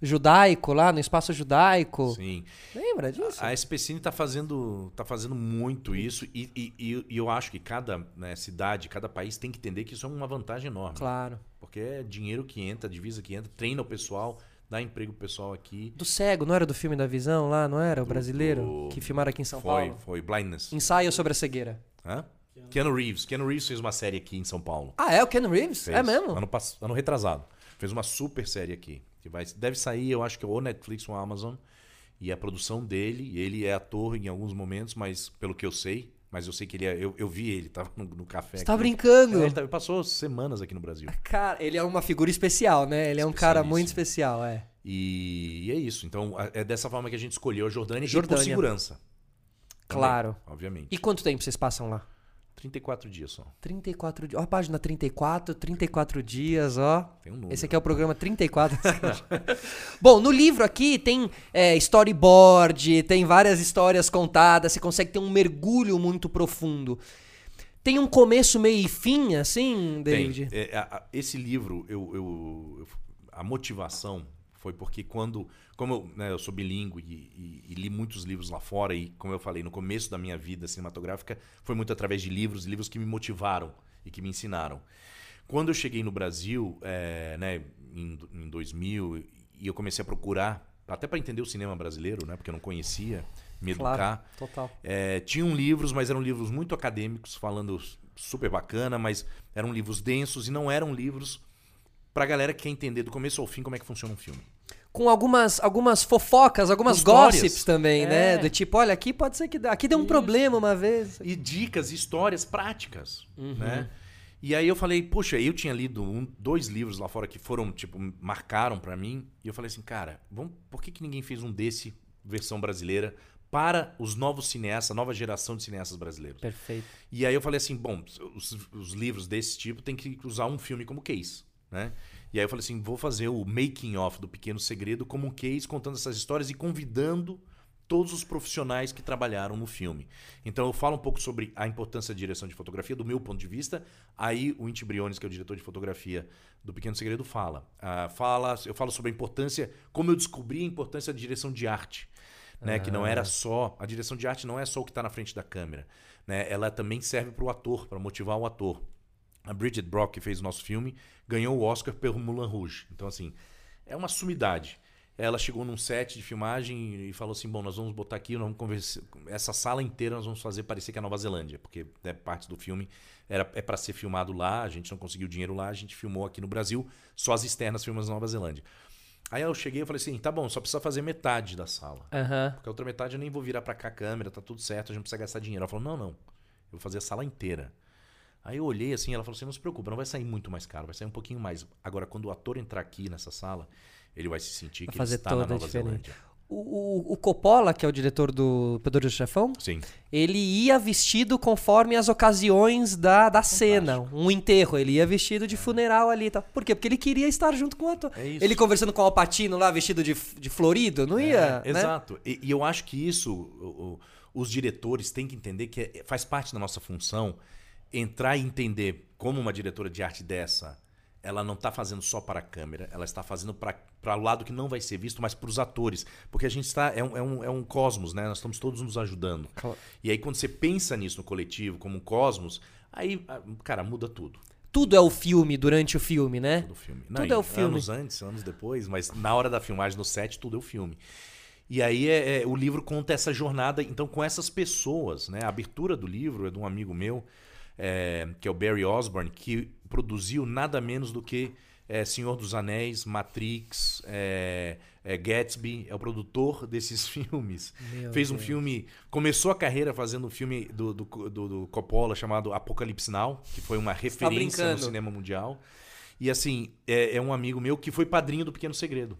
judaico lá, no espaço judaico. Sim. Lembra disso? A, a SPCine está fazendo, tá fazendo muito isso e, e, e, eu acho que cada né, cidade, cada país tem que entender que isso é uma vantagem enorme. Claro. Porque é dinheiro que entra, divisa que entra, treina o pessoal, dá emprego pro pessoal aqui. Do cego, não era do filme da visão lá, não era? O brasileiro? Do... Que filmaram aqui em São foi, Paulo? Foi, foi. Blindness. Ensaio sobre a cegueira. Hã? Keanu Reeves. Keanu Reeves fez uma série aqui em São Paulo. Ah, é? O Keanu Reeves? Fez. É mesmo? Ano, ano retrasado. Fez uma super série aqui. Que vai, deve sair, eu acho que ou Netflix ou Amazon. E a produção dele, ele é ator em alguns momentos, mas pelo que eu sei, mas eu sei que ele é. Eu, eu vi ele, tava no, no café. Você tá brincando? É, ele, tá, ele, passou semanas aqui no Brasil. Cara, ele é uma figura especial, né? Ele é um cara muito especial, é. E, e, é isso. Então, é dessa forma que a gente escolheu a Jordânia, Jordânia. e por segurança. Claro. Também, obviamente. E quanto tempo vocês passam lá? 34 dias só. 34 dias. Ó, a página 34, 34 dias, ó. Tem um número. Esse aqui é o programa 34. Bom, no livro aqui tem é, storyboard, tem várias histórias contadas, você consegue ter um mergulho muito profundo. Tem um começo, meio e fim, assim, David? Tem. É, esse livro, eu, eu, a motivação foi porque quando como eu, né, eu sou bilíngue e, e, e, li muitos livros lá fora, e como eu falei, no começo da minha vida cinematográfica, foi muito através de livros, livros que me motivaram e que me ensinaram. Quando eu cheguei no Brasil, é, né, em, em 2000, e eu comecei a procurar, até para entender o cinema brasileiro, né, porque eu não conhecia, me educar. Claro, total. É, tinham livros, mas eram livros muito acadêmicos, falando super bacana, mas eram livros densos e não eram livros para galera que quer entender do começo ao fim como é que funciona um filme com algumas, algumas fofocas, algumas Histórias. gossips também, né? é. né? Do tipo, olha, aqui pode ser que aqui deu um Isso. problema uma vez. E dicas, histórias práticas, uhum. né? E aí eu falei, puxa, eu tinha lido um, dois livros lá fora que foram, tipo, marcaram para mim. E eu falei assim, cara, vamos, por que, que ninguém fez um desse, versão brasileira, para os novos cineastas, a nova geração de cineastas brasileiros? Perfeito. E aí eu falei assim, bom, os, os livros desse tipo tem que usar um filme como case, né? E aí eu falei assim, vou fazer o making off do Pequeno Segredo como um case contando essas histórias e convidando todos os profissionais que trabalharam no filme. Então eu falo um pouco sobre a importância da direção de fotografia do meu ponto de vista. Aí o Inti Briones, que é o diretor de fotografia do Pequeno Segredo, fala. Uh, fala eu falo sobre a importância, como eu descobri a importância da direção de arte. Né, ah. Que não era só. A direção de arte não é só o que está na frente da câmera. Né, ela também serve para o ator, para motivar o ator. A Bridget Brock, que fez o nosso filme, ganhou o Oscar pelo Moulin Rouge. Então, assim, é uma sumidade. Ela chegou num set de filmagem e falou assim: bom, nós vamos botar aqui, nós vamos conversar. Essa sala inteira nós vamos fazer parecer que é Nova Zelândia, porque né, parte do filme era, é para ser filmado lá, a gente não conseguiu dinheiro lá, a gente filmou aqui no Brasil, só as externas filmas na Nova Zelândia. Aí eu cheguei e falei assim: tá bom, só precisa fazer metade da sala. Uhum. Porque a outra metade eu nem vou virar para cá a câmera, tá tudo certo, a gente não precisa gastar dinheiro. Ela falou: não, não. Eu vou fazer a sala inteira. Aí eu olhei assim, ela falou assim: não se preocupa, não vai sair muito mais caro, vai sair um pouquinho mais. Agora, quando o ator entrar aqui nessa sala, ele vai se sentir que fazer ele está na Nova. Zelândia. O, o, o Coppola, que é o diretor do Poderoso Chefão, Sim. ele ia vestido conforme as ocasiões da, da cena. Um enterro, ele ia vestido de funeral ali e tal. Por quê? Porque ele queria estar junto com o ator. É. Ele conversando com o Alpatino lá, vestido de, de florido, não ia, É, né? Exato. E, e eu acho que isso, o- os diretores têm que entender que é- faz parte da nossa função entrar e entender como uma diretora de arte dessa, ela não está fazendo só para a câmera, ela está fazendo para o lado que não vai ser visto, mas para os atores. Porque a gente está. É um, é, um, é um cosmos, né? Nós estamos todos nos ajudando. Claro. E aí, quando você pensa nisso no coletivo, como um cosmos, aí, cara, muda tudo. Tudo é o filme durante o filme, né? do filme. Tudo e é o filme. Anos antes, anos depois, mas na hora da filmagem no set, tudo é o filme. E aí é, é- o livro conta essa jornada, então, com essas pessoas, né? A abertura do livro é de um amigo meu, é, que é o Barry Osborne, que produziu nada menos do que é, Senhor dos Anéis, Matrix, é, é, Gatsby, é o produtor desses filmes. Meu Fez um Deus. filme, começou a carreira fazendo um filme do, do, do- do Coppola chamado Apocalipse Now, que foi uma referência no cinema mundial. E assim, é, é um amigo meu que foi padrinho do Pequeno Segredo.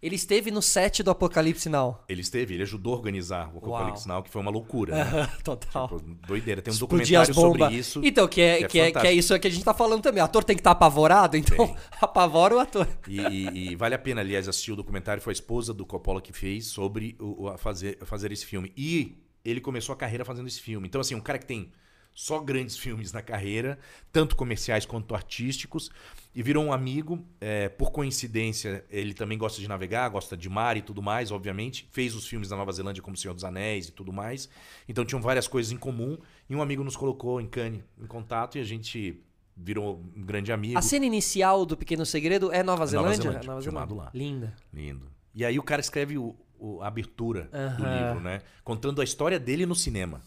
Ele esteve no set do Apocalipse Now. Ele esteve, ele ajudou a organizar o Apocalipse Now, que foi uma loucura. Né? Total. Tipo, doideira. Tem um Explodir documentário sobre isso. Então, que é, que é que, é, que é isso que a gente tá falando também. O ator tem que estar apavorado, então Tem. apavora o ator. E, e- e vale a pena, aliás, assistir o documentário. Foi a esposa do Coppola que fez sobre o, a fazer, fazer esse filme. E ele começou a carreira fazendo esse filme. Então, assim, um cara que tem só grandes filmes na carreira, tanto comerciais quanto artísticos, e virou um amigo. é, por coincidência, ele também gosta de navegar, gosta de mar e tudo mais, obviamente. Fez os filmes da Nova Zelândia, como Senhor dos Anéis e tudo mais. Então, tinham várias coisas em comum. E um amigo nos colocou em Cannes em contato e a gente virou um grande amigo. A cena inicial do Pequeno Segredo é Nova Nova Zelândia? Zelândia, É Nova Zelândia. lá. Linda. Lindo. E aí o cara escreve o, o- a abertura do Aham. livro, né? Contando a história dele no cinema.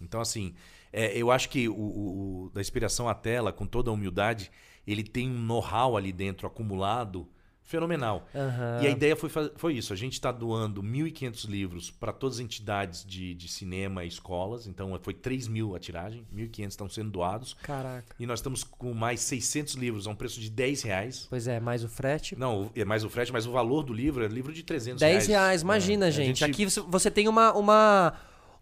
Então, assim, é, eu acho que o, o- da inspiração à tela, com toda a humildade, ele tem um know-how ali dentro acumulado fenomenal. Aham. E a ideia foi, foi isso. A gente está doando 1.500 livros para todas as entidades de, de cinema e escolas. Então, foi 3 mil a tiragem. 1.500 estão sendo doados. Caraca. E nós estamos com mais 600 livros a um preço de 10 reais. Pois é, mais o frete. Não, é mais o frete, mas o valor do livro é livro de 300 10 reais. reais, imagina, É, a gente. Aqui você- você tem uma, uma,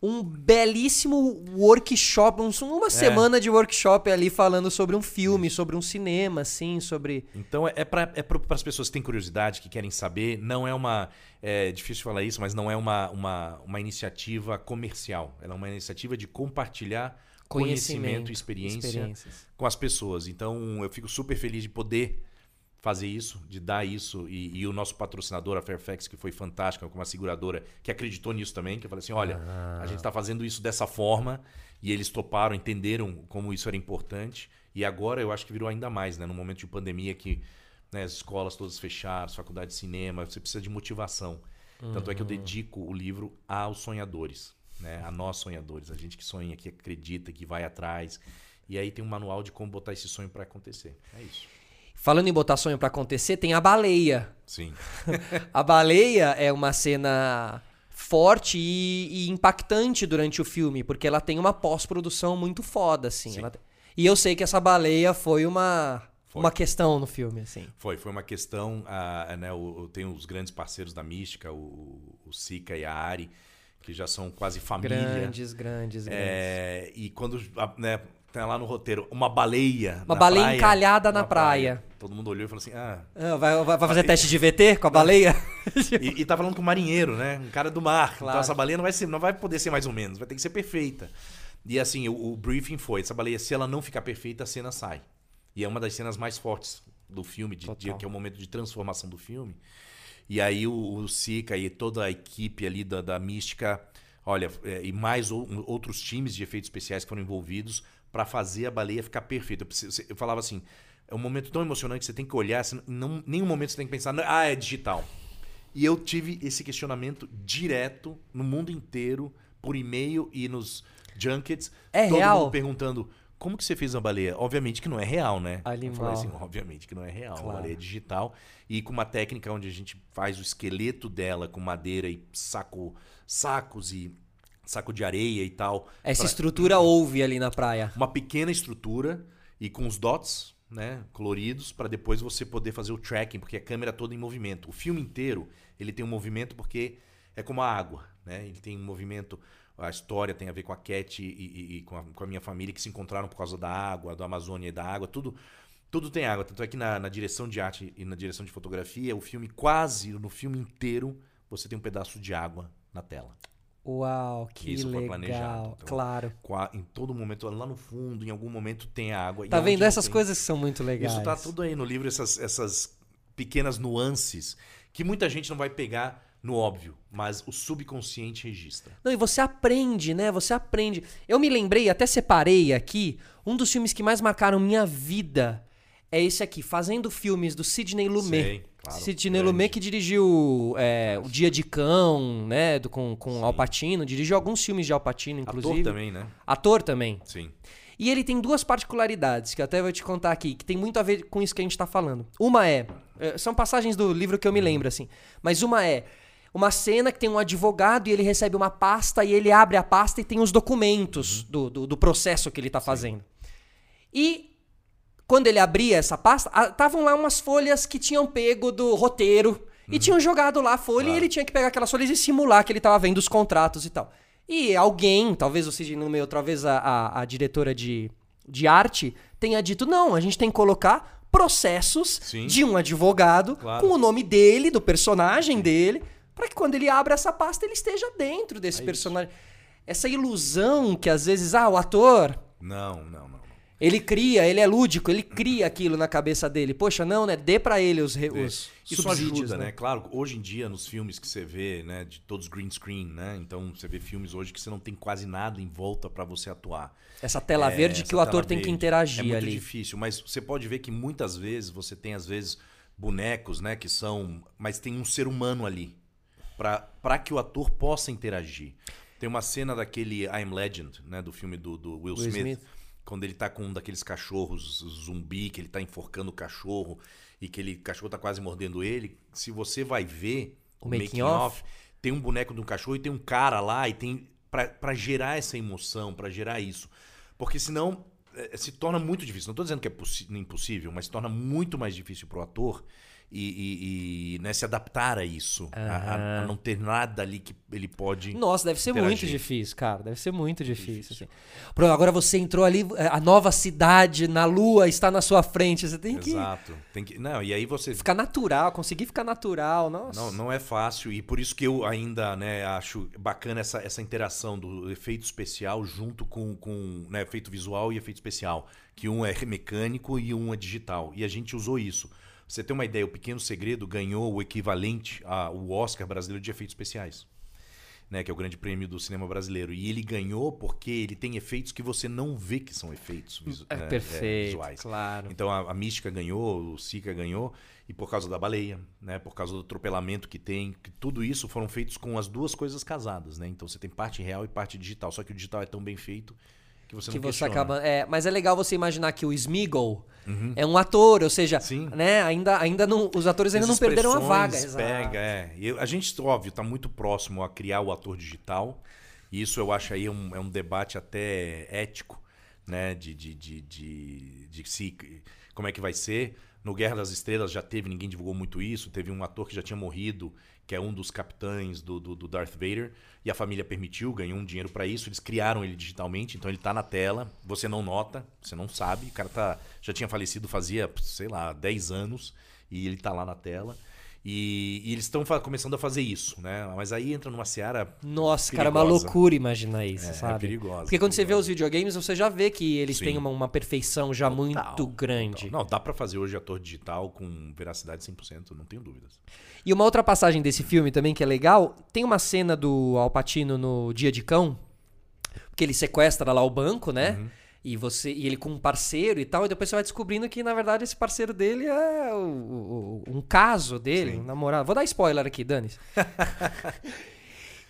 um belíssimo workshop, um- uma semana de workshop ali falando sobre um filme, sobre um cinema, assim, sobre. Então é, é para é para as pessoas que têm curiosidade, que querem saber. Não é uma. É difícil falar isso, mas não é uma, uma, uma iniciativa comercial. Ela é uma iniciativa de compartilhar conhecimento, e experiência experiências. com as pessoas. Então eu fico super feliz de poder fazer isso, de dar isso. E, e o nosso patrocinador, a Fairfax, que foi fantástica, com uma seguradora que acreditou nisso também, que eu falei assim: olha, a gente está fazendo isso dessa forma. E eles toparam, entenderam como isso era importante. E agora eu acho que virou ainda mais, né? No momento de pandemia que né, as escolas todas fecharam, as faculdades de cinema, você precisa de motivação. Tanto é que eu dedico o livro aos sonhadores, né? A nós sonhadores, a gente que sonha, que acredita, que vai atrás. E aí tem um manual de como botar esse sonho para acontecer. É isso. Falando em botar sonho pra acontecer, tem a baleia. Sim. A baleia é uma cena forte e, e impactante durante o filme, porque ela tem uma pós-produção muito foda, assim. Sim. E eu sei que essa baleia foi uma, Foi. uma questão no filme, assim. Foi, foi uma questão, ah, né, o, tem os grandes parceiros da mística, o, o Sika e a Ari, que já são quase família. Grandes, grandes, grandes. É, e quando né, tem lá no roteiro uma baleia. Uma na baleia praia, encalhada na praia. Todo mundo olhou e falou assim: ah. Ah, vai, vai- fazer teste de VT com a baleia? E, e tá falando com um marinheiro, né? Um cara do mar. Claro. Então essa baleia não vai, ser, não vai poder ser mais ou menos, vai ter que ser perfeita. E assim, o, o briefing foi: essa baleia, se ela não ficar perfeita, a cena sai. E é uma das cenas mais fortes do filme, de, de- que é o momento de transformação do filme. E aí o, o Sika e toda a equipe ali da, da Mística, olha, é, e mais ou- outros times de efeitos especiais que foram envolvidos para fazer a baleia ficar perfeita. Eu, eu falava assim, é um momento tão emocionante que você tem que olhar, você não, nenhum momento você tem que pensar, ah, é digital. E eu tive esse questionamento direto no mundo inteiro, por e-mail e nos junkets. É todo real? mundo perguntando, como que você fez uma baleia? Obviamente que não é real, né? Eu Animal. falei assim, obviamente que não é real. Claro. Uma baleia é digital. E com uma técnica onde a gente faz o esqueleto dela com madeira e saco, sacos e saco de areia e tal. Essa pra- estrutura houve ali na praia. Uma pequena estrutura e com os dots, né, coloridos, para depois você poder fazer o tracking, porque a câmera é toda em movimento. O filme inteiro, ele tem um movimento porque é como a água, né? Ele tem um movimento, a história tem a ver com a Cat e, e- e com, a, com a minha família que se encontraram por causa da água, da Amazônia e da água, tudo tudo tem água. Tanto é que na, na direção de arte e na direção de fotografia, o filme quase, no filme inteiro, você tem um pedaço de água na tela. Uau, que Isso foi legal. planejado, então. Claro. Em todo momento, lá no fundo, em algum momento tem água. E Tá onde vendo? Essas tem- coisas são muito legais. Isso tá tudo aí no livro, essas, essas pequenas nuances que muita gente não vai pegar no óbvio, mas o subconsciente registra. Não, e você aprende, né? Você aprende. Eu me lembrei, até separei aqui, um dos filmes que mais marcaram minha vida é esse aqui, Fazendo Filmes, do Sidney Lumet. Sei, claro, Sidney grande. Lumet que dirigiu é, O Dia de Cão, né? Do, com com Al Pacino. Dirigiu alguns filmes de Al Pacino, inclusive. Ator também, né? Ator também. Sim. E ele tem duas particularidades, que eu até vou te contar aqui, que tem muito a ver com isso que a gente tá falando. Uma é. eh, São passagens do livro que eu me lembro, assim. Mas uma é. Uma cena que tem um advogado e ele recebe uma pasta e ele abre a pasta e tem os documentos do, do, do processo que ele tá fazendo. E quando ele abria essa pasta, estavam lá umas folhas que tinham pego do roteiro e tinham jogado lá a folha e ele tinha que pegar aquelas folhas e simular que ele tava vendo os contratos e tal. E alguém, talvez o Sidney no meio, talvez a, a, a diretora de, de arte, tenha dito: não, a gente tem que colocar processos Sim. de um advogado Claro. com o nome dele, do personagem dele, para que quando ele abra essa pasta ele esteja dentro desse É isso. personagem. Essa ilusão que às vezes, ah, o ator, Não, não, não. Ele cria, ele é lúdico, ele cria aquilo na cabeça dele. Poxa, não, né? Dê pra ele os, re- os Isso ajuda, né? Claro, hoje em dia, nos filmes que você vê, né, de todos green screen, né? Então você vê filmes hoje que você não tem quase nada em volta pra você atuar. Essa tela É, verde que essa o ator tem que interagir É muito ali. difícil, mas você pode ver que muitas vezes você tem, às vezes, bonecos, né, que são. Mas tem um ser humano ali. Pra, pra que o ator possa interagir. Tem uma cena daquele I'm Legend, né, do filme do, do Will, Will Smith, Smith. Quando ele tá com um daqueles cachorros zumbi, que ele tá enforcando o cachorro e que ele, o cachorro tá quase mordendo ele. Se você vai ver O making of. tem um boneco de um cachorro e tem um cara lá e tem pra pra gerar essa emoção, pra gerar isso. Porque senão eh, se torna muito difícil. Não tô dizendo que é impossível, mas se torna muito mais difícil pro ator e, e- e, né, se adaptar a isso, a- a, a não ter nada ali que ele pode. Nossa, deve ser muito interagir. difícil, cara. Deve ser muito difícil. assim. Pronto, agora você entrou ali, é, a nova cidade na lua está na sua frente. Você tem que Exato. Tem que, não, e aí você ficar natural, conseguir ficar natural. Nossa. Não, não é fácil e por isso que eu ainda né, acho bacana essa, essa interação do efeito especial junto com, com né, efeito visual e efeito especial. Que um é mecânico e um é digital. E a gente usou isso. Pra Você tem uma ideia, o Pequeno Segredo ganhou o equivalente ao Oscar brasileiro de efeitos especiais. Né, que é o grande prêmio do cinema brasileiro. E ele ganhou porque ele tem efeitos que você não vê que são efeitos visu- É né, perfeito, visuais. claro. Então a, a Mística ganhou, o Sica ganhou, e por causa da baleia, né? Por causa do atropelamento que tem, que tudo isso foram feitos com as duas coisas casadas, né? Então você tem parte real e parte digital. Só que o digital é tão bem feito que você que não você acaba. É, mas é legal você imaginar que o Smeagol é um ator, ou seja, Uhum. Sim. né, ainda, ainda não, os atores ainda As não perderam a vaga. Pega, é. Eu- a gente, óbvio, está muito próximo a criar o ator digital. E isso eu acho aí um, é um debate até ético, né? De, de, de, de, de se, como é que vai ser. No Guerra das Estrelas já teve, ninguém divulgou muito isso. Teve um ator que já tinha morrido, que é um dos capitães do, do, do Darth Vader. E a família permitiu, ganhou um dinheiro para isso. Eles criaram ele digitalmente, então ele tá na tela. Você não nota, você não sabe. O cara tá, já tinha falecido fazia, sei lá, 10 anos. E ele tá lá na tela. E, e eles estão começando a fazer isso, né? Mas aí entra numa seara. Nossa, cara, é uma perigosa. loucura imaginar isso, É, é sabe? perigosa, Porque quando você vê perigosa. os videogames, você já vê que eles Sim. têm uma, uma perfeição já muito Total, grande. total. Não, dá pra fazer hoje ator digital com veracidade 100%, não tenho dúvidas. E uma outra passagem desse filme também que é legal, tem uma cena do Al Pacino no Dia de Cão, porque ele sequestra lá o banco, né? Uhum. E você e ele com um parceiro e tal, e depois você vai descobrindo que na verdade esse parceiro dele é o- o- um caso dele, Sim. um namorado. Vou dar spoiler aqui, Dani.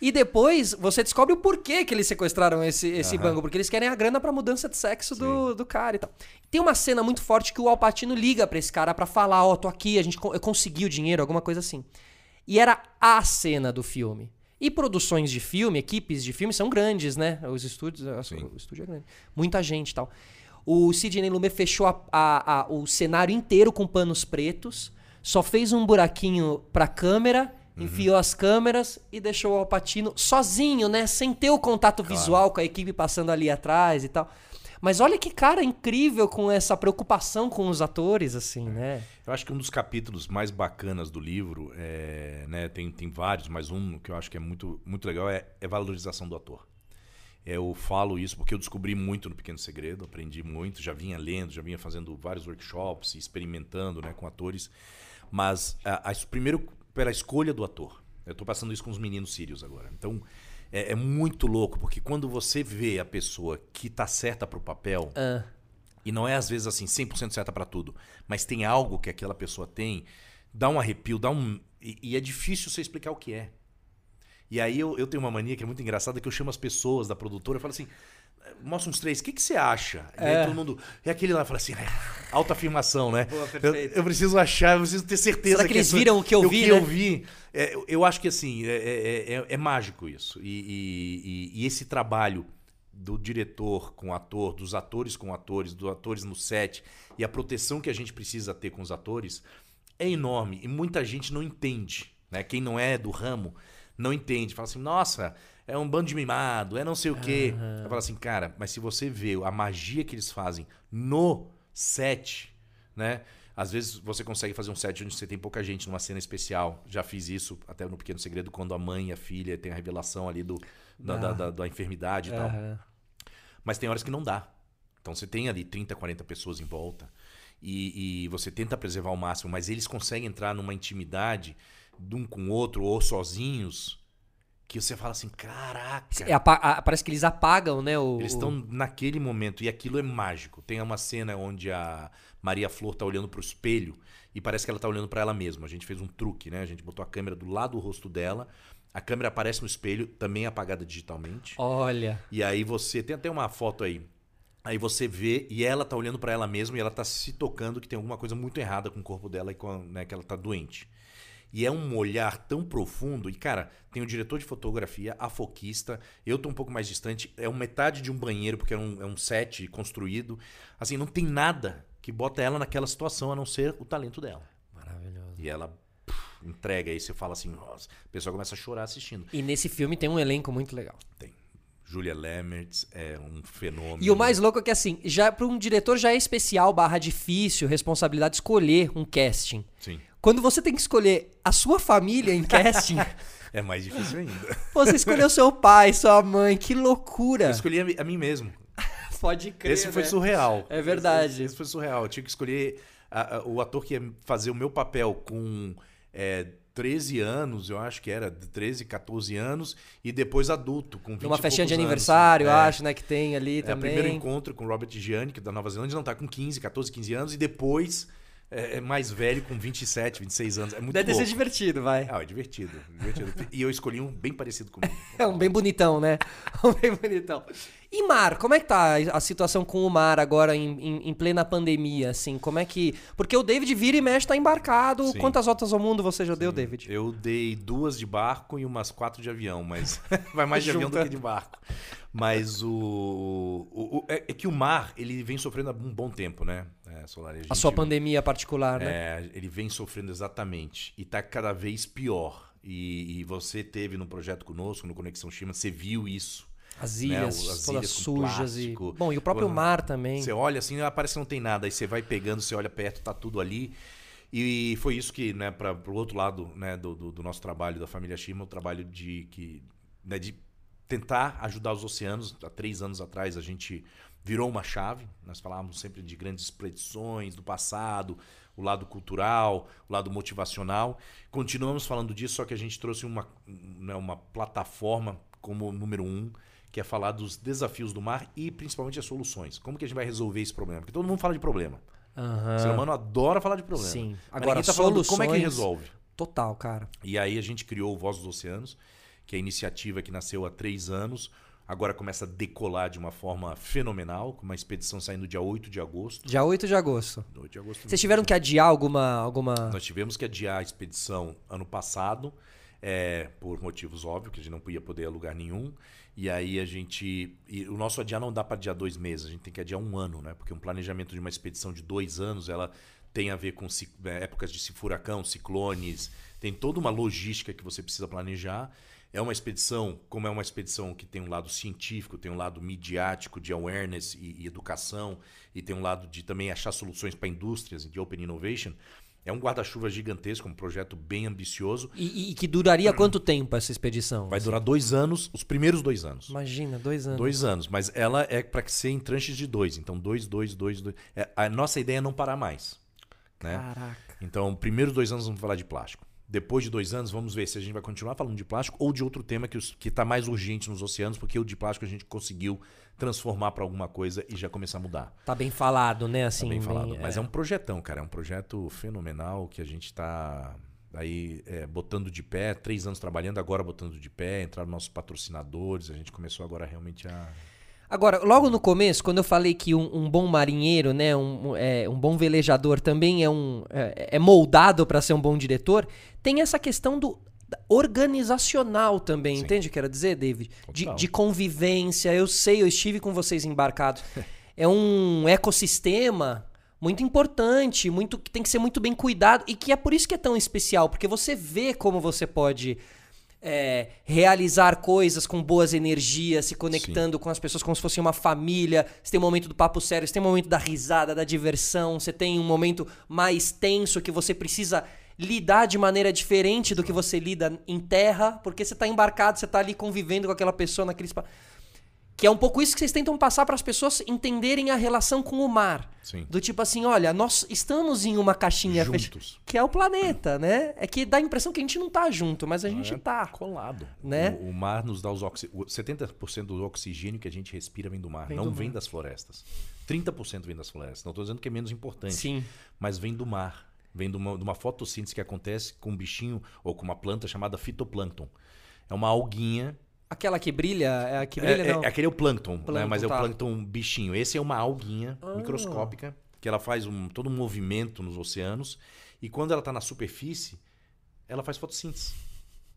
E depois você descobre o porquê que eles sequestraram esse, esse banco, porque eles querem a grana pra mudança de sexo do, do cara e tal. Tem uma cena muito forte que o Alpatino liga pra esse cara pra falar, ó, tô aqui, a gente eu consegui o dinheiro, alguma coisa assim. E era a cena do filme. E produções de filme, equipes de filme são grandes, né? Os estúdios, Sim. o estúdio é grande. Muita gente e tal. O Sidney Lumet fechou a- a- a- o cenário inteiro com panos pretos, só fez um buraquinho pra câmera, Uhum. enfiou as câmeras e deixou o Alpatino sozinho, né? Sem ter o contato visual com a equipe passando ali atrás e tal. Mas olha que cara incrível com essa preocupação com os atores, assim, né? Eu acho que um dos capítulos mais bacanas do livro, é, né, tem, tem vários, mas um que eu acho que é muito, muito legal é, é valorização do ator. Eu falo isso porque eu descobri muito no Pequeno Segredo, aprendi muito, já vinha lendo, já vinha fazendo vários workshops, experimentando né, com atores. Mas a, a- primeiro pela escolha do ator. Eu estou passando isso com os meninos sírios agora. Então é, é muito louco, porque quando você vê a pessoa que tá certa pro papel, Ah, e não é às vezes assim 100% certa pra tudo, mas tem algo que aquela pessoa tem, dá um arrepio, dá um e, e é difícil você explicar o que é. E aí eu, eu tenho uma mania que é muito engraçada que eu chamo as pessoas da produtora e falo assim, mostra uns três, o que, que você acha? E É. todo mundo, e aquele lá fala assim, é, alta afirmação, né? Boa, eu, eu preciso achar, eu preciso ter certeza Será que eles viram o que eu vi, que né? eu vi. É, eu- acho que assim, é, é- é- mágico isso. E, e- e- e esse trabalho do diretor com o ator, dos atores com atores, dos atores no set e a proteção que a gente precisa ter com os atores é enorme e muita gente não entende, né? Quem não é do ramo não entende, fala assim, nossa, é um bando de mimado, é não sei o quê. Eu falo assim, cara, mas se você vê a magia que eles fazem no set, né? Às vezes você consegue fazer um set onde você tem pouca gente numa cena especial. Já fiz isso até no Pequeno Segredo, quando a mãe e a filha tem a revelação ali do, da, da, da- da enfermidade e tal. Mas tem horas que não dá. Então você tem ali 30, 40 pessoas em volta e, e você tenta preservar ao máximo, mas eles conseguem entrar numa intimidade de um com o outro ou sozinhos que você fala assim: caraca. É, a- parece que eles apagam, né? O, Eles estão naquele momento e aquilo é mágico. Tem uma cena onde a Maria Flor tá olhando pro espelho e parece que ela tá olhando para ela mesma. A gente fez um truque, né? A gente botou a câmera do lado do rosto dela. A câmera aparece no espelho, também apagada digitalmente. Olha. E aí você tem até uma foto aí. Aí você vê e ela tá olhando pra ela mesma e ela tá se tocando que tem alguma coisa muito errada com o corpo dela e com a- né, que ela tá doente. E é um olhar tão profundo. E, cara, tem o diretor de fotografia, a foquista. Eu tô um pouco mais distante. É uma metade de um banheiro, porque é um, é um set construído. Assim, não tem nada que bota ela naquela situação a não ser o talento dela. Maravilhoso. E ela puf, entrega aí, você fala assim, nossa, o pessoal começa a chorar assistindo. E nesse filme tem um elenco muito legal. Tem. Julia Lemmertz é um fenômeno. E o mais louco é que, assim, já para um diretor já é especial, barra difícil, responsabilidade de escolher um casting. Sim. Quando você tem que escolher a sua família em casting, É mais difícil ainda. você escolheu seu pai, sua mãe, que loucura. Eu escolhi a mi- a mim mesmo. Pode crer. Esse foi né? surreal. É verdade. Esse, esse foi surreal. Eu tinha que escolher a- a- o ator que ia fazer o meu papel com é, 13 anos, eu acho que era, 13, 14 anos, e depois adulto, com 20 Numa e festinha de poucos anos. aniversário, É. acho, né, que tem ali É, o também. primeiro encontro com o Robert Gianni, que é da Nova Zelândia, não tá com 15, 14, 15 anos, e depois é, é mais velho, com 27, 26 anos. É muito Deve louco. sido divertido, vai. Ah, é divertido, divertido. E eu escolhi um bem parecido comigo. É um bem bonitão, né? Um bem bonitão. E Mar, como é que tá a situação com o Mar agora em, em- em plena pandemia, assim? Como é que... Porque o David vira e mexe, tá embarcado. Sim. Quantas voltas ao mundo você já deu, David? Eu dei duas de barco e umas quatro de avião, mas vai mais de avião do que de barco. Mas o, o- o- é, é que o mar ele vem sofrendo há um bom tempo, né? É, Solari, A sua pandemia particular, né? É, ele vem sofrendo exatamente e tá cada vez pior. E, e você teve no projeto conosco, no Conexão Chima, você viu isso. As né, ilhas as todas ilhas sujas e... Bom, e o próprio Quando- mar também. Você olha assim, ah, parece que não tem nada. Aí você vai pegando, você olha perto, tá tudo ali. E foi isso que, né, para o outro lado né, do, do, do nosso trabalho, da família Shima, o trabalho de, que, né, de tentar ajudar os oceanos. Há três anos atrás a gente virou uma chave. Nós falávamos sempre de grandes expedições do passado, o lado cultural, o lado motivacional. Continuamos falando disso, só que a gente trouxe uma, né, uma plataforma como número um, que é falar dos desafios do mar e principalmente as soluções. Como que a gente vai resolver esse problema? Porque todo mundo fala de problema. Aham. O ser humano adora falar de problema. Sim. Agora, tá falando como é que soluções- resolve. Total, cara. E aí a gente criou o Voz dos Oceanos, que é a iniciativa que nasceu há três anos. Agora começa a decolar de uma forma fenomenal, com uma expedição saindo dia 8 de agosto. Dia 8 de agosto. 8 de agosto Vocês tiveram que adiar alguma... alguma... Nós tivemos que adiar a expedição ano passado. é, por motivos óbvios, que a gente não podia poder alugar nenhum. E aí a gente. o nosso adiar não dá para adiar dois meses, a gente tem que adiar um ano, né? Porque um planejamento de uma expedição de dois anos, ela tem a ver com é, épocas de furacão, ciclones, tem toda uma logística que você precisa planejar. É uma expedição, como é uma expedição que tem um lado científico, tem um lado midiático de awareness e, e educação, e tem um lado de também achar soluções para indústrias, de open innovation. É um guarda-chuva gigantesco, um projeto bem ambicioso. E, e, que duraria quanto tempo essa expedição? Vai assim? durar dois anos, os primeiros dois anos. Imagina, dois anos. Dois anos, mas ela é para ser em tranches de dois. Então, dois, dois, dois, dois. É, a nossa ideia é não parar mais. Né? Caraca. Então, primeiros dois anos vamos falar de plástico. Depois de dois anos, vamos ver se a gente vai continuar falando de plástico ou de outro tema que está mais urgente nos oceanos, porque o de plástico a gente conseguiu transformar para alguma coisa e já começar a mudar. Tá bem falado, né? Assim, tá bem falado. Bem, Mas é. é. um projetão, cara. É um projeto fenomenal que a gente está aí é, botando de pé, três anos trabalhando, agora botando de pé, entraram nossos patrocinadores, a gente começou agora realmente a. Agora, logo no começo, quando eu falei que um, um bom marinheiro, né, um, é, um bom velejador também é, um, é, é moldado para ser um bom diretor, tem essa questão do organizacional também, Sim. entende o que quero dizer, David? De, de, convivência. Eu sei, eu estive com vocês embarcados. é um ecossistema muito importante, muito que tem que ser muito bem cuidado e que é por isso que é tão especial, porque você vê como você pode é, realizar coisas com boas energias, se conectando Sim. com as pessoas como se fosse uma família. Você tem um momento do papo sério, você tem um momento da risada, da diversão, você tem um momento mais tenso que você precisa lidar de maneira diferente do que você lida em terra, porque você está embarcado, você está ali convivendo com aquela pessoa naquele espaço. Que é um pouco isso que vocês tentam passar para as pessoas entenderem a relação com o mar. Sim. Do tipo assim, olha, nós estamos em uma caixinha fechada. Que é o planeta, né? É que dá a impressão que a gente não tá junto, mas a gente é tá. Colado. Né? O, o mar nos dá os oxi... 70% do oxigênio que a gente respira vem do mar, vem não do vem mar. das florestas. 30% vem das florestas. Não estou dizendo que é menos importante. Sim. Mas vem do mar. Vem de uma, de uma fotossíntese que acontece com um bichinho ou com uma planta chamada fitoplâncton. É uma alguinha Aquela que brilha, é a que brilha, é, não. É, aquele é o plâncton, plâncton né? mas é o tá. plâncton bichinho. Esse é uma alguinha ah. microscópica que ela faz um, todo um movimento nos oceanos e quando ela está na superfície, ela faz fotossíntese.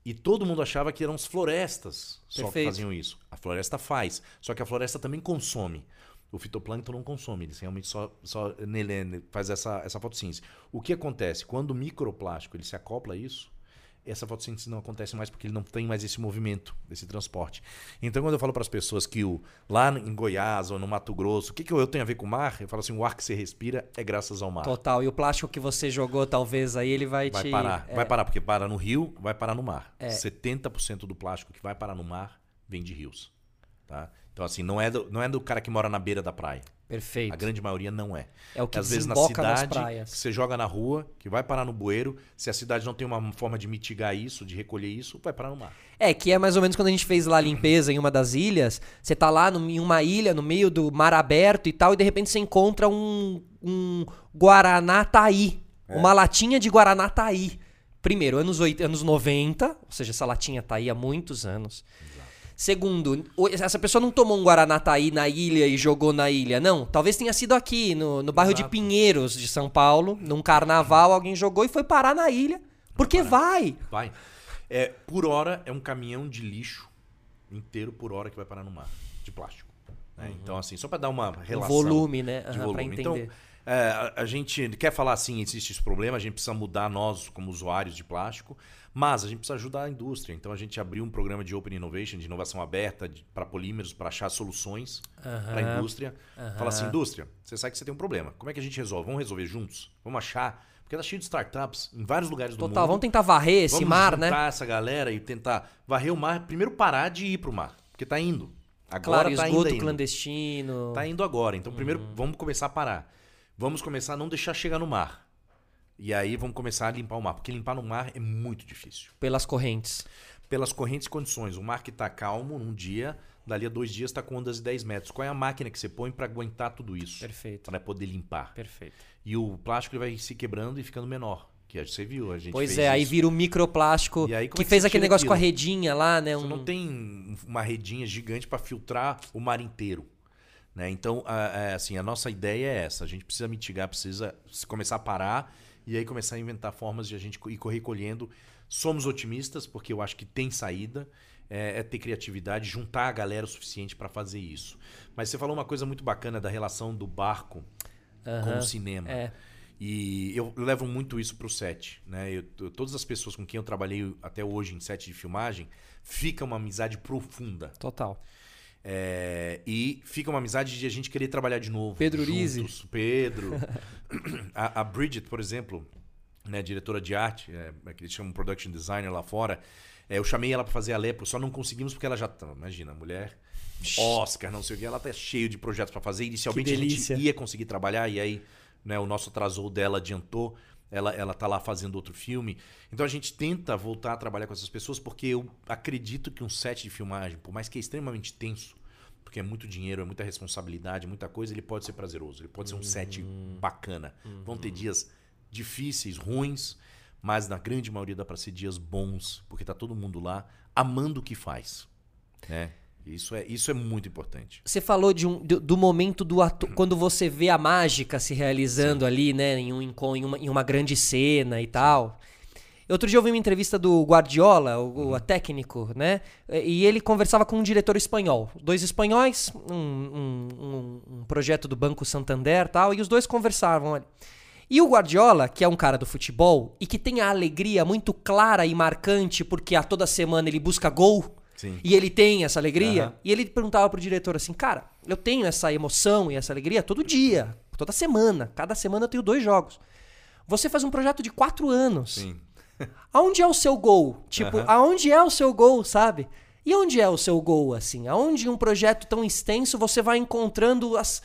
E todo mundo achava que eram as florestas só Perfeito. que faziam isso. A floresta faz, só que a floresta também consome. O fitoplâncton não consome, ele realmente só, só nele faz essa, essa fotossíntese. O que acontece? Quando o microplástico ele se acopla a isso, essa fotossíntese não acontece mais porque ele não tem mais esse movimento, esse transporte. Então, quando eu falo para as pessoas que o, lá em Goiás ou no Mato Grosso, o que, que eu tenho a ver com o mar? Eu falo assim: o ar que você respira é graças ao mar. Total. E o plástico que você jogou, talvez, aí ele vai, vai te. Parar. É... Vai parar, porque para no rio, vai parar no mar. É. 70% do plástico que vai parar no mar vem de rios. Tá? Então, assim, não é, do, não é do cara que mora na beira da praia. Perfeito. A grande maioria não é. É o que Às vezes na cidade, que você joga na rua, que vai parar no bueiro. Se a cidade não tem uma forma de mitigar isso, de recolher isso, vai parar no mar. É, que é mais ou menos quando a gente fez lá a limpeza em uma das ilhas. Você tá lá no, em uma ilha, no meio do mar aberto e tal, e de repente você encontra um, um Guaraná Taí. É. Uma latinha de Guaraná Taí. Primeiro, anos, 8, anos 90, ou seja, essa latinha tá aí há muitos anos. Segundo, essa pessoa não tomou um Guaranataí na ilha e jogou na ilha. Não, talvez tenha sido aqui, no, no bairro Exato. de Pinheiros de São Paulo, num carnaval, alguém jogou e foi parar na ilha. Porque vai. Vai. É, por hora, é um caminhão de lixo inteiro por hora que vai parar no mar, de plástico. Né? Uhum. Então, assim, só para dar uma relação. O volume, né? De uhum, volume. Então, é, a, gente quer falar assim, existe esse problema, a gente precisa mudar nós como usuários de plástico. Mas a gente precisa ajudar a indústria. Então a gente abriu um programa de Open Innovation, de inovação aberta para polímeros, para achar soluções uhum. para a indústria. Uhum. Fala assim, indústria, você sabe que você tem um problema. Como é que a gente resolve? Vamos resolver juntos? Vamos achar. Porque tá cheio de startups em vários lugares do Total, mundo. Total, vamos tentar varrer esse vamos mar, né? Vamos essa galera e tentar varrer o mar. Primeiro parar de ir para o mar, porque tá indo. Agora claro, tá esgoto indo. clandestino. Tá indo agora. Então primeiro uhum. vamos começar a parar. Vamos começar a não deixar chegar no mar. E aí vamos começar a limpar o mar, porque limpar no mar é muito difícil. Pelas correntes. Pelas correntes e condições. O mar que está calmo num dia, dali a dois dias está com ondas de 10 metros. Qual é a máquina que você põe para aguentar tudo isso? Perfeito. Para poder limpar. Perfeito. E o plástico ele vai se quebrando e ficando menor. Que você viu, a gente Pois é, isso. aí vira o microplástico aí, que é fez aquele negócio aquilo? com a redinha lá, né? Você um... não tem uma redinha gigante para filtrar o mar inteiro. Né? Então, a, a, assim, a nossa ideia é essa. A gente precisa mitigar, precisa começar a parar e aí começar a inventar formas de a gente ir recolhendo. Somos otimistas, porque eu acho que tem saída. É, é ter criatividade, juntar a galera o suficiente para fazer isso. Mas você falou uma coisa muito bacana da relação do barco com o cinema. É. E eu levo muito isso pro set, né? Eu- todas as pessoas com quem eu trabalhei até hoje em set de filmagem, fica uma amizade profunda. Total. É, e fica uma amizade de a gente querer trabalhar de novo. Pedro Rizzi. Pedro. a, a Bridget, por exemplo, né, diretora de arte, é, é que eles chamam production designer lá fora. é, eu chamei ela pra fazer a Lepro, só não conseguimos porque ela já tá, imagina, mulher, Oscar, não sei o que, ela tá cheio de projetos pra fazer. Inicialmente a gente ia conseguir trabalhar e aí, né, o nosso atrasou dela adiantou. Ela, ela tá lá fazendo outro filme. Então a gente tenta voltar a trabalhar com essas pessoas porque eu acredito que um set de filmagem, por mais que é extremamente tenso, porque é muito dinheiro, é muita responsabilidade, muita coisa, ele pode ser prazeroso. Ele pode ser um set bacana. Vão ter dias difíceis, ruins, mas na grande maioria dá para ser dias bons, porque tá todo mundo lá amando o que faz, né? Isso é, isso é muito importante. Você falou de um, do, do momento do ator, quando você vê a mágica se realizando ali, né, em, um, em, uma, em uma grande cena e tal. Outro dia eu vi uma entrevista do Guardiola, o, o técnico, né? E ele conversava com um diretor espanhol. Dois espanhóis, um, um, um- um projeto do Banco Santander e tal, e os dois conversavam. olha. E o Guardiola, que é um cara do futebol e que tem a alegria muito clara e marcante, porque a toda semana ele busca gol. Sim. E ele tem essa alegria. Aham. E ele perguntava pro diretor assim: Cara, eu tenho essa emoção e essa alegria todo dia, toda semana. Cada semana eu tenho dois jogos. Você faz um projeto de quatro anos. Sim. Aonde é o seu gol? Tipo, Aham. aonde é o seu gol, sabe? E onde é o seu gol, assim? Aonde um projeto tão extenso você vai encontrando as,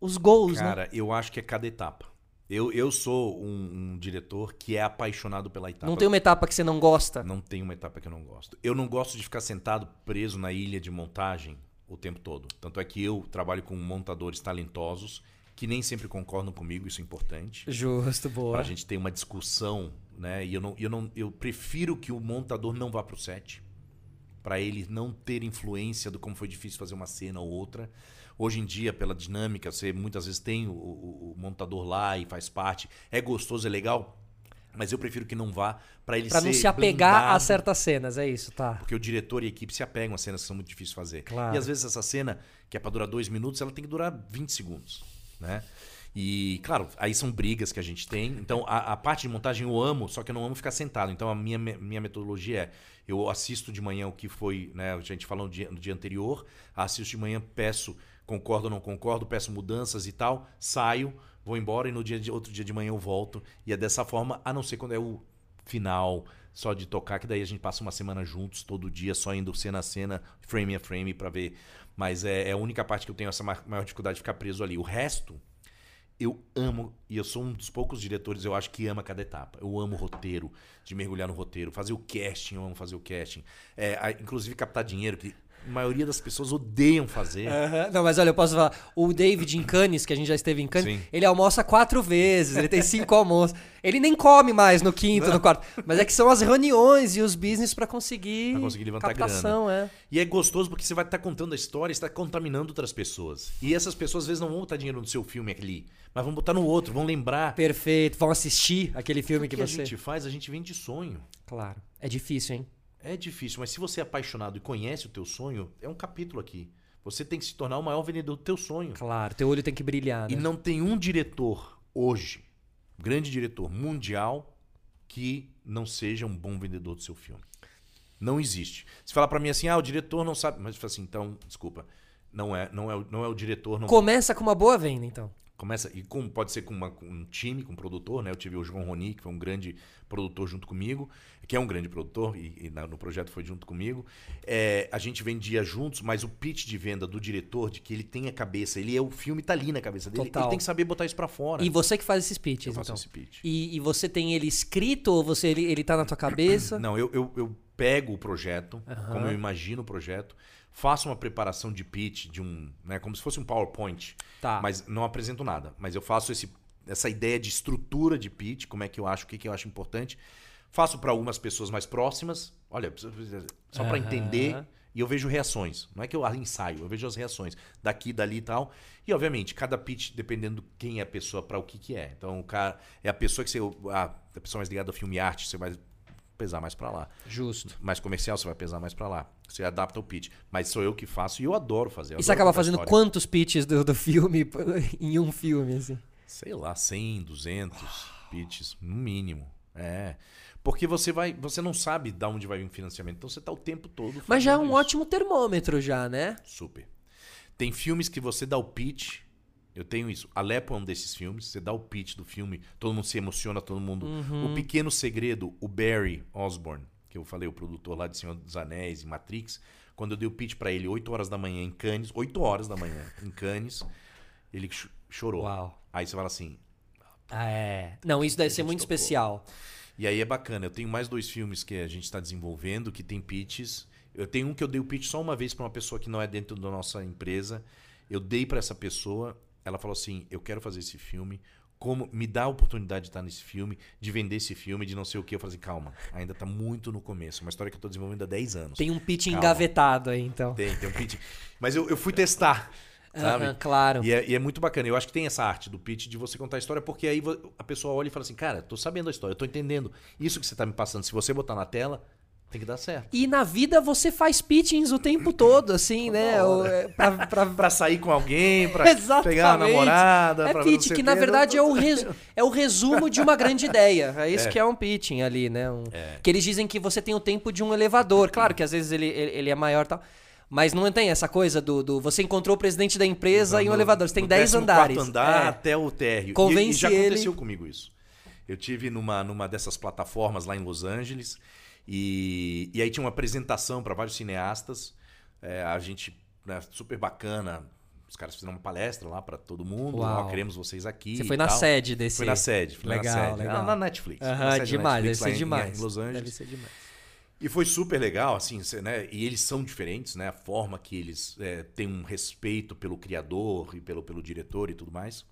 os gols, né? Cara, eu acho que é cada etapa. Eu, eu sou um, um diretor que é apaixonado pela etapa. Não tem uma etapa que você não gosta? Não tem uma etapa que eu não gosto. Eu não gosto de ficar sentado preso na ilha de montagem o tempo todo. Tanto é que eu trabalho com montadores talentosos que nem sempre concordam comigo, isso é importante. Justo, boa. Pra gente ter uma discussão, né? E eu não, eu não, eu prefiro que o montador não vá pro set, Pra ele não ter influência do como foi difícil fazer uma cena ou outra. Hoje em dia, pela dinâmica, você muitas vezes tem o, o- o montador lá e faz parte. É gostoso, é legal, mas eu prefiro que não vá pra ele Pra ser não se apegar a blindado. certas cenas, é isso, tá? Porque o diretor e a equipe se apegam a cenas que são muito difíceis de fazer. Claro. E às vezes essa cena, que é pra durar dois minutos, ela tem que durar 20 segundos. Né? E, claro, aí são brigas que a gente tem. Então, a, a parte de montagem eu amo, só que eu não amo ficar sentado. Então, a minha, minha metodologia é: eu assisto de manhã o que foi, né? A gente falou no dia, no dia anterior, assisto de manhã, peço, concordo ou não concordo, peço mudanças e tal, saio, vou embora e no dia de, outro dia de manhã eu volto. E é dessa forma, a não ser quando é o final, só de tocar, que daí a gente passa uma semana juntos, todo dia, só indo cena a cena, frame a frame pra ver. Mas é, é a única parte que eu tenho essa ma- maior dificuldade de ficar preso ali. O resto, eu amo, e eu sou um dos poucos diretores, eu acho que ama cada etapa. Eu amo o roteiro, de mergulhar no roteiro, fazer o casting, eu amo fazer o casting. É, inclusive captar dinheiro, que a maioria das pessoas odeiam fazer. Aham. Não, mas olha, eu posso falar. O David em Cannes, que a gente já esteve em Cannes, Sim. ele almoça quatro vezes, ele tem cinco almoços. Ele nem come mais no quinto, no quarto. Mas é que são as reuniões e os business pra conseguir. Pra conseguir levantar captação, é. E é gostoso porque você vai estar contando a história e está contaminando outras pessoas. E essas pessoas às vezes não vão botar dinheiro no seu filme ali, mas vão botar no outro, vão lembrar. Perfeito. Vão assistir aquele filme O que que, a você. gente faz, a gente vende sonho. Claro. É difícil, hein? É difícil, mas se você é apaixonado e conhece o teu sonho, é um capítulo aqui. Você tem que se tornar o maior vendedor do teu sonho. Claro, teu olho tem que brilhar, E né? não tem um diretor hoje, grande diretor mundial, que não seja um bom vendedor do seu filme. Não existe. Se falar pra mim assim, ah, o diretor não sabe, mas eu falo assim, então, desculpa, não é, não é, o- não é o diretor, não Começa com uma boa venda, então. Começa, e com, pode ser com, uma- com um time, com um produtor, né? Eu tive o João Roni, que foi um grande produtor junto comigo, que é um grande produtor, e, e na- no projeto foi junto comigo. É, a gente vendia juntos, mas o pitch de venda do diretor, de que ele tem a cabeça, ele é o filme tá ali na cabeça dele, Total. ele tem que saber botar isso pra fora. E você que faz esses Eu pitches, faço então. esse pitch. E, e você tem ele escrito ou você ele, ele tá na tua cabeça? Não, eu, eu, eu pego o projeto, Aham. como eu imagino o projeto, faço uma preparação de pitch, de um, né, como se fosse um PowerPoint, Tá. mas não apresento nada. Mas eu faço esse, essa ideia de estrutura de pitch, como é que eu acho, o que, que eu acho importante. Faço para algumas pessoas mais próximas, olha, só para Aham. entender. E eu vejo reações. Não é que eu ensaio, eu vejo as reações. Daqui, dali e tal. E, obviamente, cada pitch, dependendo quem é a pessoa para o que, que é. Então, o cara é a pessoa que você. A, a pessoa mais ligada ao filme arte, você vai pesar mais para lá. Justo. Mais comercial, você vai pesar mais para lá. Você adapta o pitch. Mas sou eu que faço e eu adoro fazer. Eu e você adoro acaba contar fazendo história. quantos pitches do, do filme em um filme, assim? Sei lá, 100, 200 pitches, no mínimo. É. Porque você vai, você não sabe de onde vai vir o financiamento. Então você tá o tempo todo Mas já é um isso. ótimo termômetro já, né? Super. Tem filmes que você dá o pitch. Eu tenho isso. Alepo é um desses filmes. Você dá o pitch do filme, todo mundo se emociona, todo mundo. Uhum. O Pequeno Segredo, o Barry Osborne, que eu falei, o produtor lá de Senhor dos Anéis e Matrix, quando eu dei o pitch pra ele 8 horas da manhã em Cannes, 8 horas da manhã em Cannes, ele ch- chorou. Uau. Aí você fala assim. Ah, é. Não, isso deve ser muito tocou. especial. E aí é bacana. Eu tenho mais dois filmes que a gente está desenvolvendo que tem pitches. Eu tenho um que eu dei o pitch só uma vez para uma pessoa que não é dentro da nossa empresa. Eu dei para essa pessoa, ela falou assim: "Eu quero fazer esse filme, como me dá a oportunidade de estar nesse filme, de vender esse filme, de não sei o quê". Eu falei assim: "Calma, ainda tá muito no começo, uma história que eu tô desenvolvendo há 10 anos". Tem um pitch Calma. engavetado aí, então. tem, tem um pitch. Mas eu, eu fui testar, sabe? Aham, claro. E é, e é muito bacana. Eu acho que tem essa arte do pitch de você contar a história, porque aí a pessoa olha e fala assim, cara, tô sabendo a história, tô entendendo. Isso que você tá me passando, se você botar na tela, tem que dar certo. E na vida você faz pitchings o tempo todo, assim, né? É, pra, pra- Pra sair com alguém, pra pegar a namorada. É pitch, que na verdade é o, res- é o resumo de uma grande ideia. É isso que é um pitching ali, né? Um- É. Que eles dizem que você tem o tempo de um elevador. Claro que às vezes ele, ele, ele é maior e tal. Mas não tem essa coisa do, do- Você encontrou o presidente da empresa em um elevador. Você tem no 10 14º andares. andar É. até o térreo. Convence e, e já ele. aconteceu comigo isso. Eu tive numa, numa dessas plataformas lá em Los Angeles e, e aí tinha uma apresentação para vários cineastas. É, a gente, né, super bacana. Os caras fizeram uma palestra lá para todo mundo. Uau. Ó, queremos vocês aqui. Você foi na tal. sede desse. Foi na sede. Foi Legal, na sede. legal. Na, na Netflix. na Aham, sede da demais, deve Netflix, lá ser em- demais. Em Los Angeles. Deve ser demais. E foi super legal, assim, né? E eles são diferentes, né? A forma que eles é, têm um respeito pelo criador e pelo, pelo diretor e tudo mais.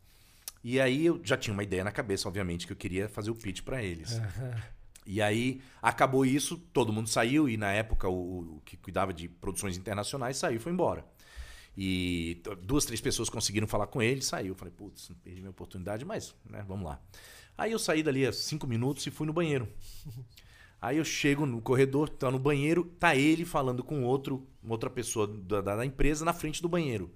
E aí eu já tinha uma ideia na cabeça, obviamente, que eu queria fazer o pitch pra eles. E aí acabou isso, todo mundo saiu, e na época o, o que cuidava de produções internacionais saiu e foi embora. E duas, três pessoas conseguiram falar com ele, saiu. Eu falei, putz, perdi minha oportunidade, mas, né, vamos lá. Aí eu saí dali a cinco minutos e fui no banheiro. Aí eu chego no corredor, tá no banheiro, tá ele falando com outro, outra pessoa da, da- empresa na frente do banheiro.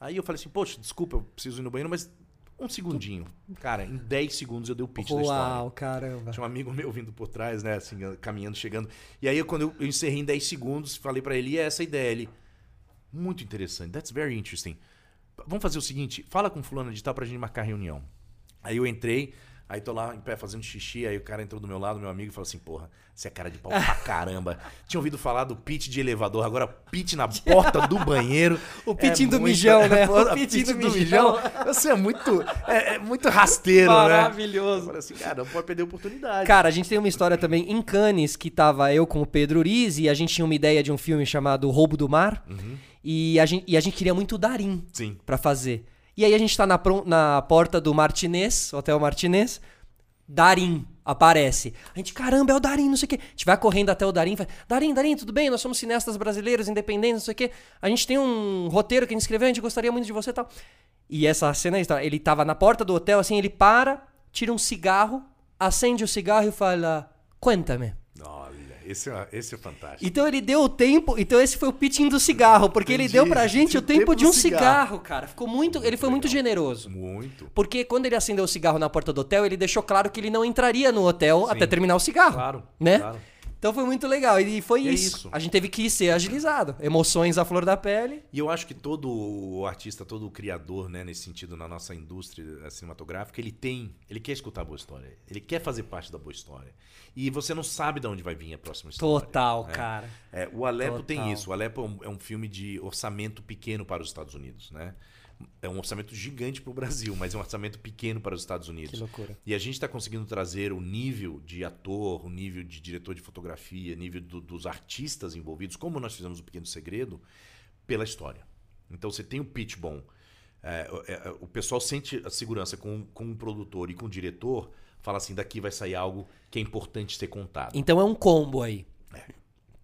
Aí eu falei assim, poxa, desculpa, eu preciso ir no banheiro, mas um segundinho. Cara, em 10 segundos eu dei o pitch da história. Uau, caramba. Tinha um amigo meu vindo por trás, né, assim, caminhando, chegando. E aí, quando eu, eu encerrei em 10 segundos, falei pra ele, e é essa a ideia? Ele, muito interessante, that's very interesting. Vamos fazer o seguinte, fala com fulano de tal pra gente marcar reunião. Aí eu entrei, aí tô lá em pé fazendo xixi, aí o cara entrou do meu lado, meu amigo, e falou assim, porra, você é cara de pau pra caramba. Tinha ouvido falar do pitch de elevador, agora pitch na porta do banheiro. O pitching do muito- mijão, né? O pitching do mijão. mijão. Você é muito, é, é muito rasteiro, né? Eu Maravilhoso. falei assim, cara, não pode perder a oportunidade. Cara, a gente tem uma história também em Cannes que tava eu com o Pedro Uriz e a gente tinha uma ideia de um filme chamado Roubo do Mar Uhum. e, a gente, e a gente queria muito o Darim Sim. pra fazer. E aí a gente tá na, na porta do Martinez, Hotel Martinez, Darim aparece. A gente, caramba, é o Darim, não sei o quê. A gente vai correndo até o Darim fala, Darim, Darim, tudo bem? Nós somos cineastas brasileiros, independentes, não sei o quê. A gente tem um roteiro que a gente escreveu, a gente gostaria muito de você e tal. E essa cena, é isso, ele tava na porta do hotel, assim, ele para, tira um cigarro, acende o cigarro e fala, conta-me. Esse é, esse é fantástico. Então ele deu o tempo. Então esse foi o pitching do cigarro, porque ele Entendi. deu pra gente o Tempo tempo de um cigarro, cigarro. cara. Ficou muito. Ele foi muito generoso. Muito. Porque quando ele acendeu o cigarro na porta do hotel, ele deixou claro que ele não entraria no hotel Sim. até terminar o cigarro. Claro, Né? claro. Então foi muito legal. E foi E é isso. isso. A gente teve que ser agilizado. Emoções à flor da pele. E eu acho que todo o artista, todo o criador, né, nesse sentido, na nossa indústria eh, cinematográfica, ele tem, ele quer escutar a boa história, ele quer fazer parte da boa história. E você não sabe de onde vai vir a próxima história. Total, né? cara. É, o Alepo Total. tem isso. O Alepo é um, é um filme de orçamento pequeno para os Estados Unidos, né? É um orçamento gigante para o Brasil, mas é um orçamento pequeno para os Estados Unidos. Que loucura. E a gente está conseguindo trazer o nível de ator, o nível de diretor de fotografia, nível do- dos artistas envolvidos, como nós fizemos o Pequeno Segredo, pela história. Então você tem o pitch bom. É, é, é, o pessoal sente a segurança com, com o produtor e com o diretor, fala assim, daqui vai sair algo que é importante ser contado. Então é um combo aí.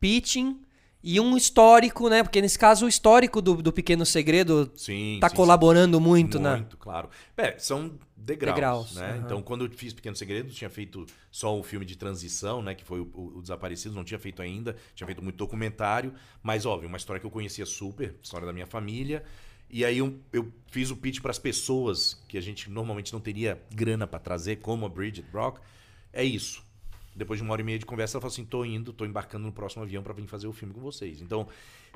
Pitching E um histórico, né? Porque nesse caso o histórico do, do Pequeno Segredo Sim. tá sim, colaborando muito, sim. né? Muito, claro. É, são degraus, Degraus, né? aham. Então, quando eu fiz Pequeno Segredo, tinha feito só o filme de transição, né? Que foi o, o, o Desaparecido, não tinha feito ainda. Tinha feito muito documentário. Mas, óbvio, uma história que eu conhecia super, história da minha família. E aí eu, eu fiz o pitch para as pessoas que a gente normalmente não teria grana para trazer, como a Bridget Brock. É isso. Depois de uma hora e meia de conversa, ela falou assim: tô indo, tô embarcando no próximo avião para vir fazer o filme com vocês. Então,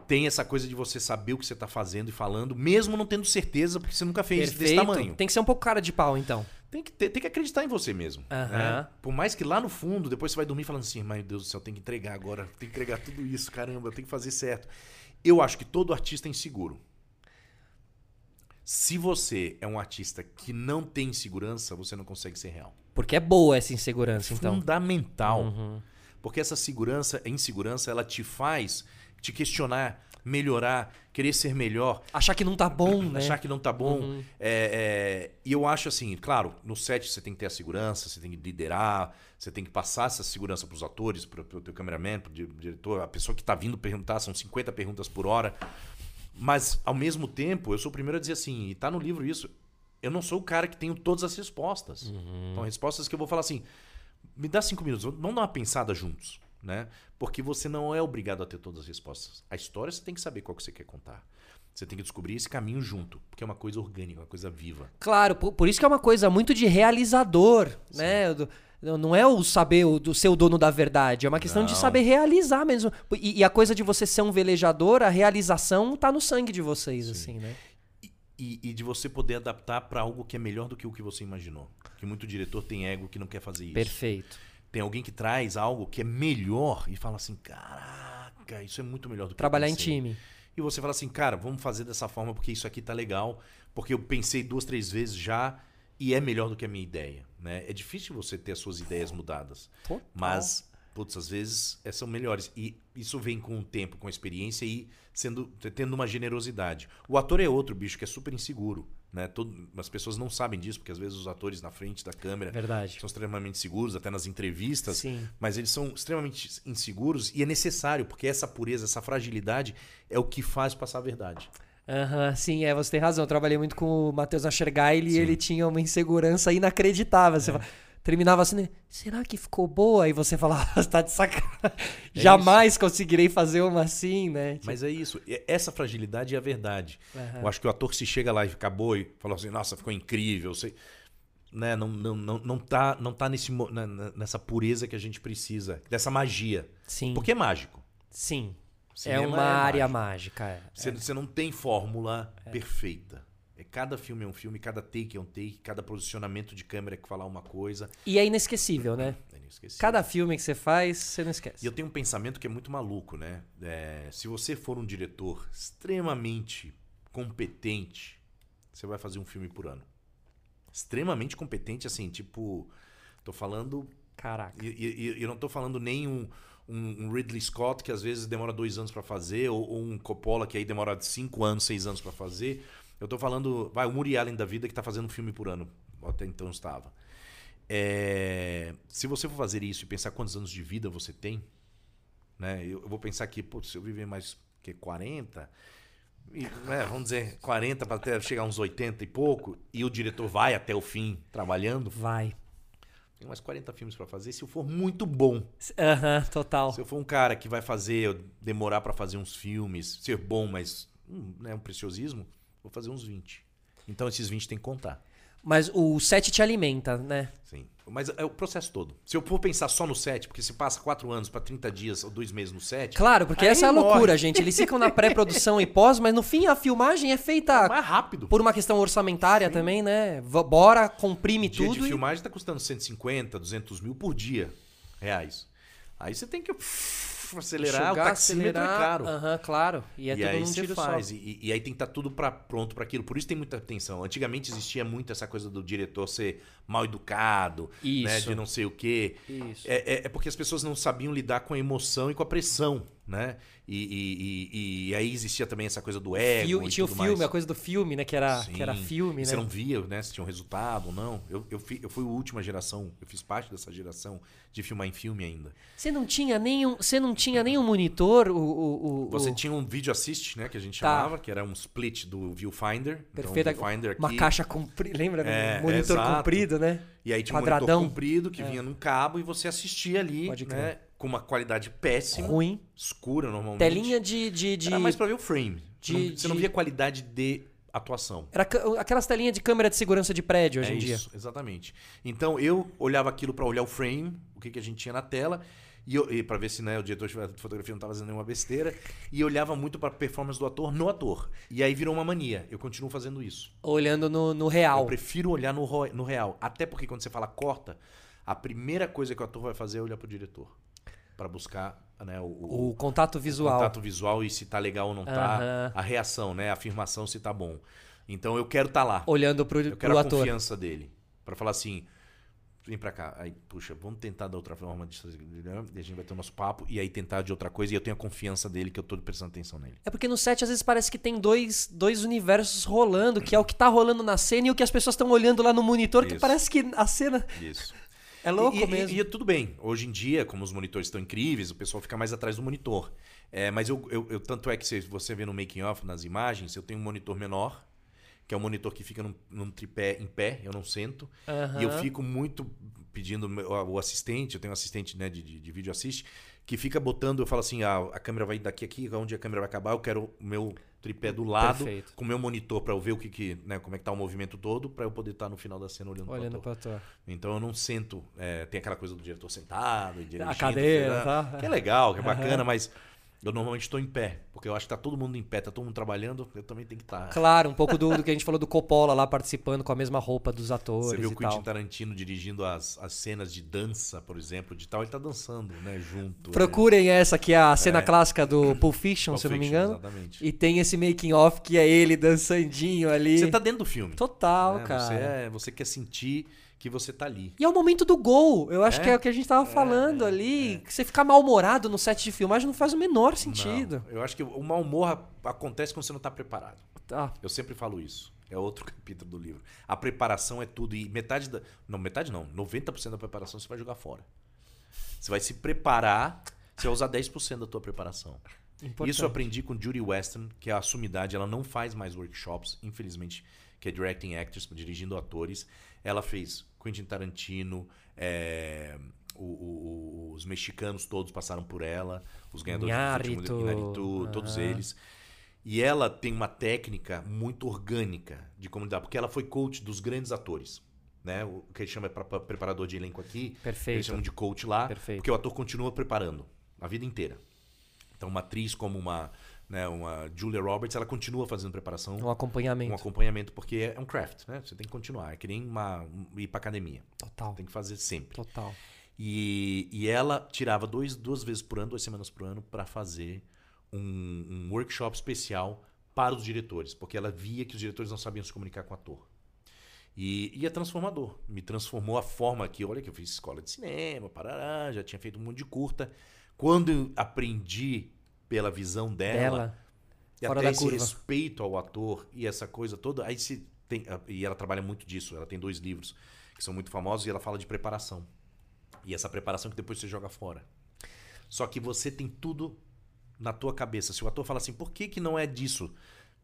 tem essa coisa de você saber o que você tá fazendo e falando, mesmo não tendo certeza, porque você nunca fez desse tamanho. Tem que ser um pouco cara de pau, então. Tem que, ter- tem que acreditar em você mesmo. Aham. né? Por mais que lá no fundo, depois você vai dormir falando assim, meu Deus do céu, tem que entregar agora, tem que entregar tudo isso, caramba, tem que fazer certo. Eu acho que todo artista é inseguro. Se você é um artista que não tem segurança, você não consegue ser real. Porque é boa essa insegurança, então. Fundamental. Uhum. Porque essa segurança, insegurança, ela te faz te questionar, melhorar, querer ser melhor, Achar que não tá bom, né? achar que não tá bom. Uhum. É, é, e eu acho assim, claro, no set você tem que ter a segurança, você tem que liderar, você tem que passar essa segurança pros atores, pro, pro teu cameraman, pro di- diretor, a pessoa que tá vindo perguntar, são 50 perguntas por hora. Mas, ao mesmo tempo, eu sou o primeiro a dizer assim, e tá no livro isso, eu não sou o cara que tenho todas as respostas. Uhum. Então, respostas que eu vou falar assim, me dá cinco minutos, vamos dar uma pensada juntos, né? Porque você não é obrigado a ter todas as respostas. A história você tem que saber qual que você quer contar. Você tem que descobrir esse caminho junto, porque é uma coisa orgânica, uma coisa viva. Claro, por, por isso que é uma coisa muito de realizador, né? Não é o saber o, do ser o dono da verdade, é uma questão de Não. saber realizar mesmo. E, e a coisa de você ser um velejador, a realização tá no sangue de vocês, assim, né? E, e de você poder adaptar para algo que é melhor do que o que você imaginou. Que muito diretor tem ego que não quer fazer isso. Perfeito. Tem alguém que traz algo que é melhor e fala assim: caraca, isso é muito melhor do que eu Trabalhar em pensei." time. E você fala assim, cara, vamos fazer dessa forma porque isso aqui tá legal, porque eu pensei duas, três vezes já e é melhor do que a minha ideia, né? É difícil você ter as suas ideias mudadas, Total. mas putz, às vezes eh, são melhores e isso vem com o tempo, com a experiência e sendo tendo uma generosidade. O ator é outro bicho que é super inseguro, né? Todo, as pessoas não sabem disso porque às vezes os atores na frente da câmera Verdade. são extremamente seguros, até nas entrevistas, Sim. mas eles são extremamente inseguros e é necessário, porque essa pureza, essa fragilidade é o que faz passar a verdade. Aham, sim, é, você tem razão. Eu trabalhei muito com o Matheus Aschergaile e ele tinha uma insegurança inacreditável. É. Você fala- terminava assim, né? será que ficou boa? E você falava, você tá de sacanagem. Jamais conseguirei fazer uma assim, né? Mas é isso, essa fragilidade é a verdade. Aham. Eu acho que o ator se chega lá e acabou e falou assim, nossa, ficou incrível, sei. Né? Não, não, não, não tá, não tá nesse, na- na- nessa pureza que a gente precisa, dessa magia. Sim. Porque é mágico. Sim. Cinema é uma é área mágica. é. Você, você não tem fórmula perfeita. É, cada filme é um filme, cada take é um take, cada posicionamento de câmera é que falar uma coisa. E é inesquecível, né? É inesquecível. Cada filme que você faz, você não esquece. E eu tenho um pensamento que é muito maluco, né? É, se você for um diretor extremamente competente, você vai fazer um filme por ano. Extremamente competente, assim, tipo. Tô falando. Caraca. E, e- e eu não tô falando nem um, um- Ridley Scott, que às vezes demora dois anos pra fazer, ou, ou um Coppola, que aí demora cinco anos, seis anos pra fazer. Eu tô falando. Vai, o Woody Allen da vida que tá fazendo um filme por ano. Até então estava. É, se você for fazer isso e pensar quantos anos de vida você tem, né? Eu, eu vou pensar que, putz, se eu viver mais que 40, e, né, vamos dizer 40 para até chegar uns 80 e pouco, e o diretor vai até o fim trabalhando, Vai. tem mais 40 filmes para fazer se eu for muito bom. Aham, total. Se eu for um cara que vai fazer, demorar para fazer uns filmes, ser bom, mas hum, né, um preciosismo, vou fazer uns 20. Então esses 20 tem que contar. Mas o set te alimenta, né? Sim. Mas é o processo todo. Se eu for pensar só no set, porque se passa 4 anos para 30 dias ou 2 meses no set, Claro, porque essa é a morre. loucura, gente. Eles ficam na pré-produção e pós, mas no fim a filmagem é feita é mais rápido. por uma questão orçamentária também, né? Bora, comprime dia tudo. de e- filmagem tá custando 150, 200 mil por dia reais. Aí você tem que acelerar, o taxímetro é caro. Aham, claro. E é e tudo aí você faz. E, e aí tem que estar tudo pra, pronto para aquilo. Por isso tem muita atenção. Antigamente existia muito essa coisa do diretor ser mal educado, né, Isso. de não sei o quê. Isso. É, é- é porque as pessoas não sabiam lidar com a emoção e com a pressão, né? E, e- e- e aí existia também essa coisa do ego. Fil- e tinha o filme, mais. a coisa do filme, né? Que era, que era filme, né? Você não via, né? Se tinha um resultado ou não. Eu, eu, fi- eu fui a última geração, eu fiz parte dessa geração de filmar em filme ainda. Você não tinha nenhum, você não tinha nenhum monitor, o, o, o- Você o- tinha um vídeo assist, né? Que a gente Tá. chamava, que era um split do Viewfinder. Então, o Viewfinder aqui, uma caixa comprida, lembra? É, um monitor comprido, né? E aí tinha um quadradão. monitor comprido que vinha num cabo e você assistia ali, né? Com uma qualidade péssima, Ruim. escura normalmente. Telinha de, de, de- Era mais pra ver o frame. de- você, não, você não via qualidade de atuação. Era aquelas telinhas de câmera de segurança de prédio hoje é em dia. isso, exatamente. Então eu olhava aquilo pra olhar o frame, o que, que a gente tinha na tela, e, eu, e para ver se né, o diretor de fotografia não tava fazendo nenhuma besteira, e olhava muito pra performance do ator no ator. E aí virou uma mania. Eu continuo fazendo isso. Olhando no, no Eu real. prefiro olhar no, no real. Até porque quando você fala corta, a primeira coisa que o ator vai fazer é olhar pro diretor. Pra buscar né, o, o- O contato visual. contato visual e se tá legal ou não tá. Aham. A reação, né? A afirmação se tá bom. Então eu quero estar lá. Olhando pro, Eu quero pro a ator. confiança dele. Pra falar assim, vem pra cá. Aí, puxa, vamos tentar da outra forma. De... A gente vai ter o nosso papo. E aí tentar de outra coisa. E eu tenho a confiança dele que eu tô prestando atenção nele. É porque no set às vezes parece que tem dois, dois universos rolando, que é o que tá rolando na cena e o que as pessoas estão olhando lá no monitor, que Isso. parece que a cena Isso. É louco e, e- mesmo. E, tudo bem. Hoje em dia, como os monitores estão incríveis, o pessoal fica mais atrás do monitor. É, mas eu, eu- eu- tanto é que se você vê no making off, nas imagens, eu tenho um monitor menor, que é um monitor que fica num, num tripé em pé, eu não sento. E eu fico muito pedindo o assistente, eu tenho um assistente né, de, de, de vídeo assist, que fica botando, eu falo assim, ah, a câmera vai daqui aqui, onde a câmera vai acabar, eu quero o meu tripé do lado, Perfeito. com o meu monitor para eu ver o que, que né, como é que tá o movimento todo, para eu poder estar no final da cena olhando, Olhando pro ator. Então eu não sento. é, tem aquela coisa do diretor sentado e dirigindo. A cadeira, tá? Que é legal, que é bacana, mas eu normalmente estou em pé. Porque eu acho que tá todo mundo em pé, tá todo mundo trabalhando, eu também tenho que estar. Claro, um pouco do, do que a gente falou do Coppola lá participando com a mesma roupa dos atores Você vê o Quentin tal. Tarantino dirigindo as, as cenas de dança, por exemplo, de tal, ele tá dançando, né? Junto. Procurem essa que é a cena clássica do Pulp Fiction, Pulp se eu não me engano. Exatamente. E tem esse making off que é ele dançandinho ali. Você tá dentro do filme. Total, né? cara. Você, é- você quer sentir que você tá ali. E é o momento do gol. Eu acho É? que é o que a gente tava falando ali. Que você ficar mal-humorado no set de filmagem não faz o menor sentido. Não, eu acho que o mau humor acontece quando você não tá preparado. Tá. Eu sempre falo isso. É outro capítulo do livro. A preparação é tudo. E metade da. Não, metade não. 90% da preparação você vai jogar fora. Você vai se preparar, você vai usar 10% da tua preparação. Importante. Isso eu aprendi com Judy Weston, que é a sumidade. Ela não faz mais workshops, infelizmente, que é directing actors, dirigindo atores. Ela fez Quentin Tarantino, é, o- o- os mexicanos todos passaram por ela, os ganhadores Inhárritu, do último Inhárritu, todos eles. E ela tem uma técnica muito orgânica de como lidar, porque ela foi coach dos grandes atores. Né? O que eles chamam para preparador de elenco aqui, Perfeito. eles chamam de coach lá, Perfeito. porque o ator continua preparando a vida inteira. Então, uma atriz como uma, né, uma Julia Roberts, ela continua fazendo preparação, Um acompanhamento. um acompanhamento, porque é um craft, né? Você tem que continuar. É que nem uma, um- ir pra academia. Total. Tem que fazer sempre. Total. E, e ela tirava dois, duas vezes por ano, duas semanas por ano, para fazer um, um workshop especial para os diretores, porque ela via que os diretores não sabiam se comunicar com o ator. E, e é transformador. Me transformou a forma que, olha, que eu fiz escola de cinema, parará, já tinha feito um monte de curta. Quando eu aprendi pela visão dela, Dela. e fora até esse curva. respeito ao ator e essa coisa toda, aí se tem, e ela trabalha muito disso. Ela tem dois livros que são muito famosos e ela fala de preparação. E essa preparação que depois você joga fora. Só que você tem tudo na tua cabeça. Se o ator fala assim, por que, que não é disso?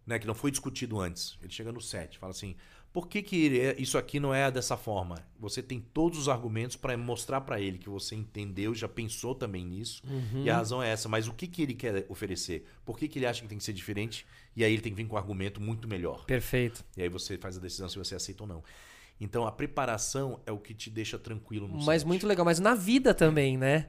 Né, que não foi discutido antes. Ele chega no set, fala assim, por que, que é- isso aqui não é dessa forma? Você tem todos os argumentos para mostrar para ele que você entendeu, já pensou também nisso. E a razão é essa. Mas o que, que ele quer oferecer? Por que, que ele acha que tem que ser diferente? E aí ele tem que vir com um argumento muito melhor. Perfeito. E aí você faz a decisão se você aceita ou não. Então a preparação é o que te deixa tranquilo no Mas set. muito legal. Mas na vida também, né?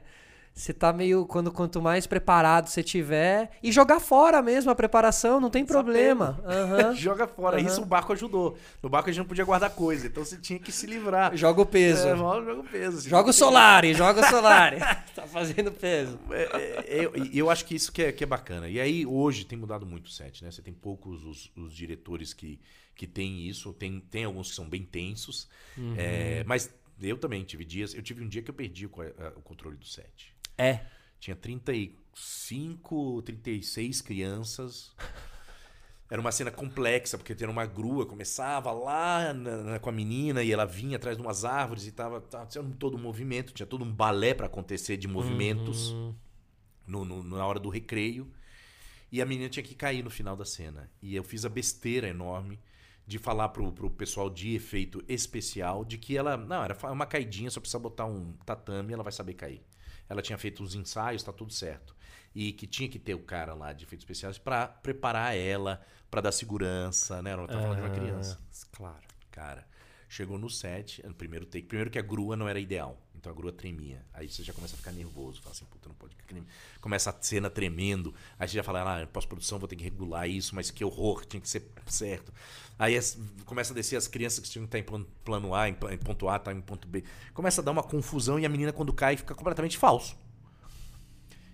Você tá meio. Quando, quanto mais preparado você tiver. E jogar fora mesmo a preparação, não tem problema. Aham. Joga fora. Aham. Isso o barco ajudou. No barco a gente não podia guardar coisa, então você tinha que se livrar. Joga o peso. É, joga o peso. Você Joga o Solari, joga o Solari. tá fazendo peso. É, é, eu, eu acho que isso que é, que é bacana. E aí, hoje, tem mudado muito o set, né? Você tem poucos os, os diretores que, que têm isso. Tem, tem alguns que são bem tensos. Uhum. É, mas eu também tive dias... Eu tive um dia que eu perdi o, a- o controle do set. É. Tinha 35, 36 crianças. Era uma cena complexa, porque tinha uma grua, começava lá na- na- com a menina e ela vinha atrás de umas árvores e tava, tava todo um movimento, tinha todo um balé para acontecer de movimentos Uhum. no- no- na hora do recreio. E a menina tinha que cair no final da cena. E eu fiz a besteira enorme de falar pro, pro pessoal de efeito especial de que ela. Não, era uma caidinha, só precisa botar um tatame e ela vai saber cair. Ela tinha feito os ensaios, tá tudo certo. E que tinha que ter o cara lá de efeitos especiais pra preparar ela, pra dar segurança, né? Ela tá falando de uma criança. Claro. Cara, chegou no set, no primeiro take. Primeiro que a grua não era ideal. Então a grua tremia. Aí você já começa a ficar nervoso. Fala assim, puta, não pode. Começa a cena tremendo. Aí você já fala, ah, pós-produção vou ter que regular isso, mas que horror, tinha que ser certo. Aí as- começa a descer as crianças que tinham que estar em plano, A, em, ponto A, tá em ponto B. Começa a dar uma confusão e a menina, quando cai, fica completamente falso.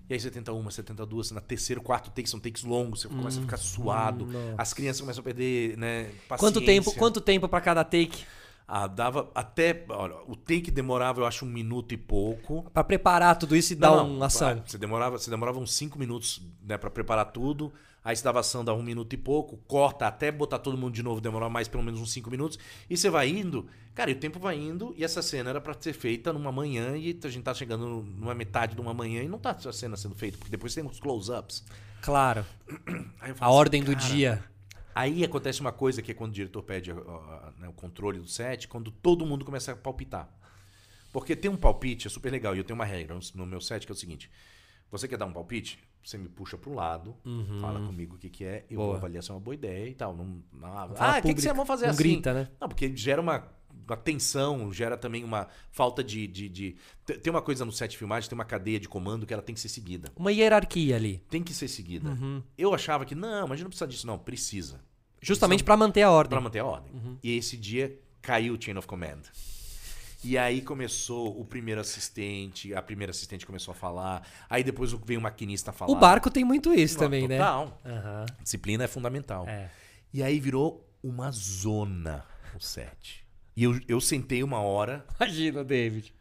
E aí você tenta uma, você tenta duas, na terceiro, quarto take, são takes longos, você começa a ficar suado, as crianças começam a perder, né, paciência. Quanto tempo, quanto tempo para cada take? Ah, dava até. Olha, o take demorava, eu acho, um minuto e pouco. Pra preparar tudo isso e dar Não, não, uma ação. ah, Você demorava, você demorava uns cinco minutos né, para preparar tudo. Aí você dava ação, dava um minuto e pouco, corta até botar todo mundo de novo, demorava mais pelo menos uns cinco minutos. E você vai indo, cara, e o tempo vai indo, e essa cena era para ser feita numa manhã, e a gente tá chegando numa metade de uma manhã e não tá a cena sendo feita, porque depois tem os close-ups. Claro. A assim, ordem do cara, dia. Aí acontece uma coisa que é quando o diretor pede né, o controle do set, quando todo mundo começa a palpitar. Porque ter um palpite é super legal. E eu tenho uma regra no meu set que é o seguinte: você quer dar um palpite? Você me puxa pro lado, fala comigo o que, que é, eu Uhum. Boa. vou avaliar se é uma boa ideia e tal. Não, não- Fala ah, o que, que vocês vão fazer não assim? grita, né? Não, porque gera uma, uma tensão, gera também uma falta de, de, de- te- Tem uma coisa no set de filmagem, tem uma cadeia de comando que ela tem que ser seguida. Uma hierarquia ali. Tem que ser seguida. Uhum. Eu achava que, não, mas a gente não precisa disso. Não, precisa. Justamente pra manter a ordem. Pra manter a ordem. E esse dia caiu o Chain of Command. E aí começou o primeiro assistente, a primeira assistente começou a falar, aí depois veio o maquinista falar. O barco tem muito isso Não, também, né? total. Aham. Disciplina é fundamental. É. E aí virou uma zona o set. E eu, eu sentei uma hora, Imagina, David.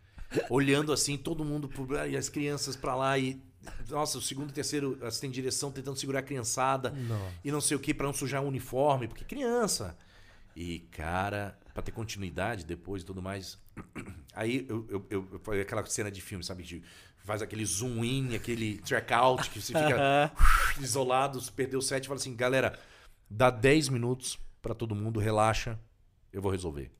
olhando assim, todo mundo, pro- e as crianças pra lá e. Nossa, o segundo e terceiro assistente de direção tentando segurar a criançada Nossa. e não sei o que pra não sujar o uniforme, porque criança. E, cara, pra ter continuidade depois e tudo mais. Aí eu, eu, eu, eu foi aquela cena de filme, sabe? De, faz aquele zoom in, aquele track out, que você fica isolado, perdeu o set e fala assim, galera, dá 10 minutos pra todo mundo, relaxa, eu vou resolver.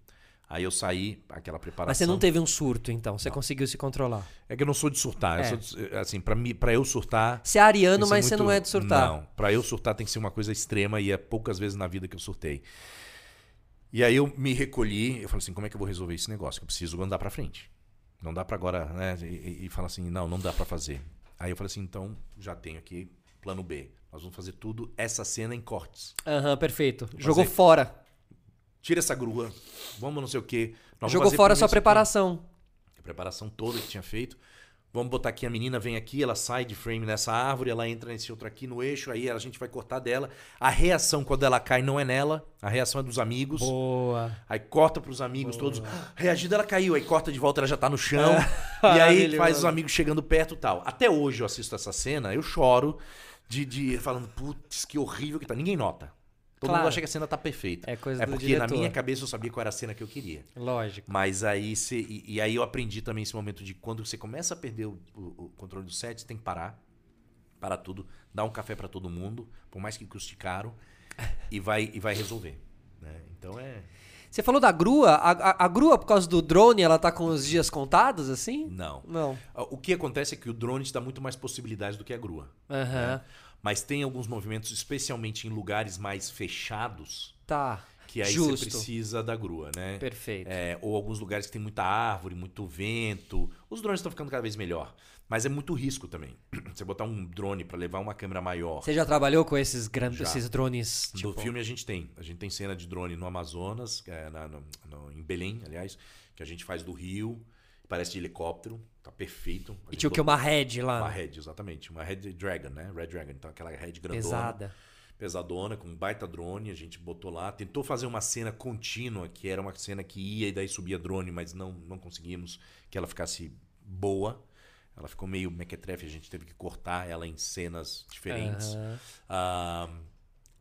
Aí eu saí, aquela preparação. Mas você não teve um surto, então. Você conseguiu se controlar. É que eu não sou de surtar. eu É. sou de- assim, pra, mim, pra eu surtar. Você é ariano, mas você muito- não é de surtar. Não, pra eu surtar tem que ser uma coisa extrema e é poucas vezes na vida que eu surtei. E aí eu me recolhi, eu falei assim, como é que eu vou resolver esse negócio? Que eu preciso andar pra frente. Não dá pra agora, né? E, e, falar assim, não, não dá pra fazer. Aí eu falei assim, então já tenho aqui plano B. Nós vamos fazer tudo, essa cena em cortes. Aham, perfeito. Jogou fazer- fora. Tira essa grua, vamos não sei o quê. Nós Jogou fora a sua preparação. A preparação toda que tinha feito. Vamos botar aqui, a menina vem aqui, ela sai de frame nessa árvore, ela entra nesse outro aqui no eixo, aí a gente vai cortar dela. A reação quando ela cai não é nela, a reação é dos amigos. Boa. Aí corta pros amigos todos. Reagindo, ela caiu. Aí corta de volta, ela já tá no chão. É. e aí faz os amigos chegando perto e tal. Até hoje eu assisto essa cena, eu choro de, de falando, putz, que horrível que tá. Ninguém nota. Todo Claro. mundo acha que a cena tá perfeita. É coisa é porque diretor. na minha cabeça eu sabia qual era a cena que eu queria. Lógico. Mas aí você. E, e aí eu aprendi também esse momento de quando você começa a perder o, o- o controle do set, você tem que parar. Parar tudo, dar um café pra todo mundo, por mais que custe caro, e vai, e vai resolver. né? Então é. Você falou da grua. A, a- a grua, por causa do drone, ela tá com os dias contados, assim? Não. Não. O que acontece é que o drone te dá muito mais possibilidades do que a grua. Aham. Mas tem alguns movimentos, especialmente em lugares mais fechados, Tá. que aí Justo. você precisa da grua, né? Perfeito. É, ou alguns lugares que tem muita árvore, muito vento. Os drones estão ficando cada vez melhor. Mas é muito risco também. Você botar um drone para levar uma câmera maior. Você já trabalhou com esses grandes, esses drones? Do Tipo, filme a gente tem. A gente tem cena de drone no Amazonas, é, na- no- no- em Belém, aliás, que a gente faz do Rio. Parece de helicóptero. Tá perfeito. A e tinha o que? Uma Red lá. Uma Red, exatamente. Uma Red Dragon, né? Red Dragon. Então aquela Red grandona. pesada. pesadona, com um baita drone, a gente botou lá. Tentou fazer uma cena contínua, que era uma cena que ia e daí subia drone, mas não, não conseguimos que ela ficasse boa. Ela ficou meio mequetrefe, a gente teve que cortar ela em cenas diferentes. Aham. Ah,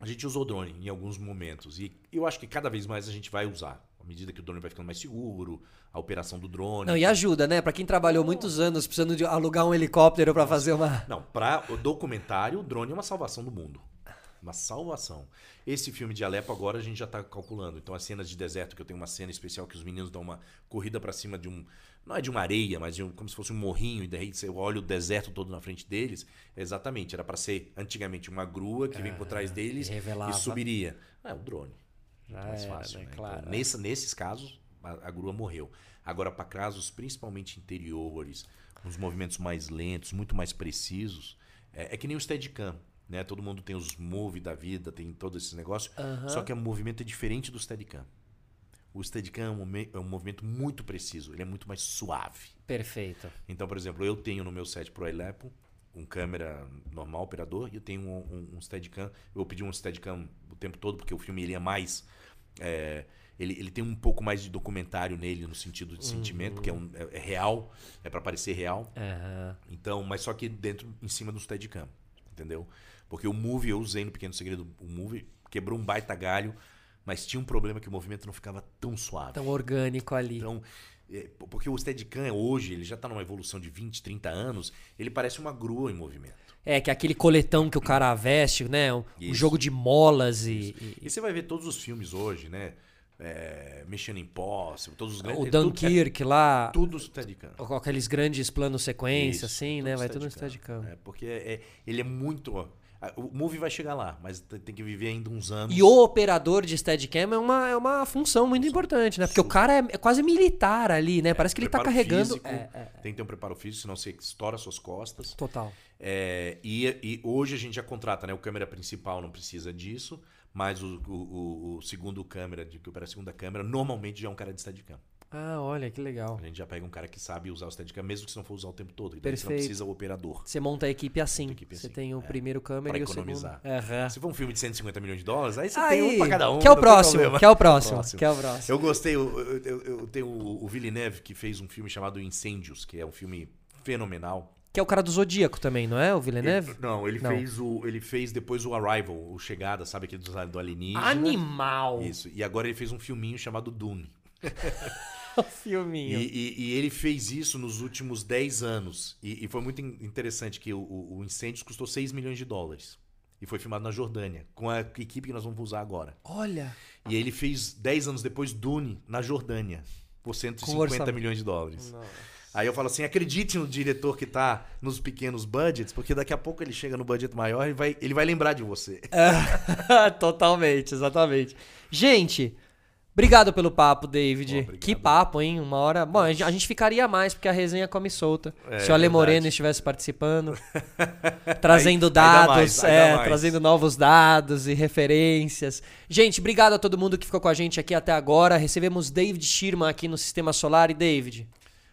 a gente usou drone em alguns momentos e eu acho que cada vez mais a gente vai usar. À medida que o drone vai ficando mais seguro, a operação do drone. Não, e ajuda, né? Pra quem trabalhou muitos anos precisando de alugar um helicóptero pra fazer uma. Não, para o documentário, o drone é uma salvação do mundo. Uma salvação. Esse filme de Alepo agora a gente já está calculando. Então as cenas de deserto, que eu tenho uma cena especial que os meninos dão uma corrida para cima de um. Não é de uma areia, mas de um- como se fosse um morrinho, e daí você olha o deserto todo na frente deles. Exatamente, era para ser antigamente uma grua que vem por trás deles e revelava. e subiria. Ah, é o drone. Já mais fácil, né? né? Claro. Então, nessa- nesses casos, a, a grua morreu. Agora, para casos principalmente interiores, uns movimentos mais lentos, muito mais precisos, é, é que nem o Steadicam. Né? Todo mundo tem os move da vida, tem todos esses negócios. Só que o movimento é diferente do Steadicam. O Steadicam é um, é um movimento muito preciso, ele é muito mais suave. Perfeito. Então, por exemplo, eu tenho no meu set Pro Elepo um câmera normal, operador, e eu tenho um, um, um Steadicam. Eu pedi um Steadicam o tempo todo, porque o filme ele é mais... é, ele, ele tem um pouco mais de documentário nele, no sentido de sentimento, porque é, um- é- é real, é para parecer real. Aham. Então, mas só que dentro, em cima do Steadicam, entendeu? Porque o Move, eu usei no Pequeno Segredo, o Move quebrou um baita galho, mas tinha um problema que o movimento não ficava tão suave. Tão orgânico ali. Então, é, porque o Steadicam hoje, ele já está numa evolução de 20, 30 anos, ele parece uma grua em movimento. É, que é aquele coletão que o cara veste, né? Um, um jogo de molas e. e- E você vai ver todos os filmes hoje, né? É, Mission Impossible, todos os grandes. o é Dunkirk lá. É, tudo Steadicam. Com aqueles grandes planos sequência, Isso, assim, né? Vai tudo no Steadicam. É, porque é- ele é muito. O movie vai chegar lá, mas tem que viver ainda uns anos. E o operador de Steadicam é uma, é uma função muito importante, né? Porque o cara é, é quase militar ali, né? Parece que ele tá carregando. físico, É, é, Tem que ter um preparo físico, senão você estoura suas costas. total. É, e, e hoje a gente já contrata, né? O câmera principal não precisa disso, mas o, o- o- o segundo câmera, de que opera a segunda câmera, normalmente já é um cara de Steadicam. Ah, olha, que legal. A gente já pega um cara que sabe usar o Steadicam, mesmo que você não for usar o tempo todo. E daí você não Perfeito. precisa o operador. Você monta a equipe assim. Monta a equipe Você assim, tem o é. primeiro câmera Pra e o economizar. segundo. Aham. Se for um filme de 150 milhões de dólares, aí você Aí, tem um pra cada um. que é o próximo, que é o próximo, que é o próximo. Eu gostei, eu, eu- eu- eu tenho o, o Villeneuve, que fez um filme chamado Incêndios, que é um filme fenomenal. Que é o cara do Zodíaco também, não é? O Villeneuve? Ele- não, ele Não. fez o. Ele fez depois o Arrival, o Chegada, sabe aquele do, do alienígena. Animal! Isso. E agora ele fez um filminho chamado Dune. O filminho. E, e- e ele fez isso nos últimos 10 anos. E, e foi muito in- interessante que o, o, o Incêndios custou 6 milhões de dólares. E foi filmado na Jordânia, com a equipe que nós vamos usar agora. Olha. E ele fez 10 anos depois Dune na Jordânia, por 150 orçamento. milhões de dólares. Aí eu falo assim, acredite no diretor que tá nos pequenos budgets, porque daqui a pouco ele chega no budget maior e vai, ele vai lembrar de você. Totalmente, exatamente. Gente, obrigado pelo papo, David. Que papo, hein? Uma hora. Bom, a gente, ficaria mais, porque a resenha come solta. É, Se o Ale verdade. Moreno estivesse participando, trazendo Aí- dados, mais, é, mais. trazendo novos dados e referências. Gente, obrigado a todo mundo que ficou com a gente aqui até agora. Recebemos David Schirman aqui no Sistema Solar. E, David,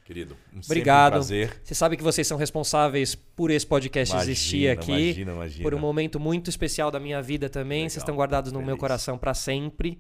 Querido, um Obrigado. um prazer. você sabe que vocês são responsáveis por esse podcast Imagina, existir aqui. imagina, imagina. Por um momento muito especial da minha vida também. Legal, Vocês estão guardados no meu feliz. coração pra sempre.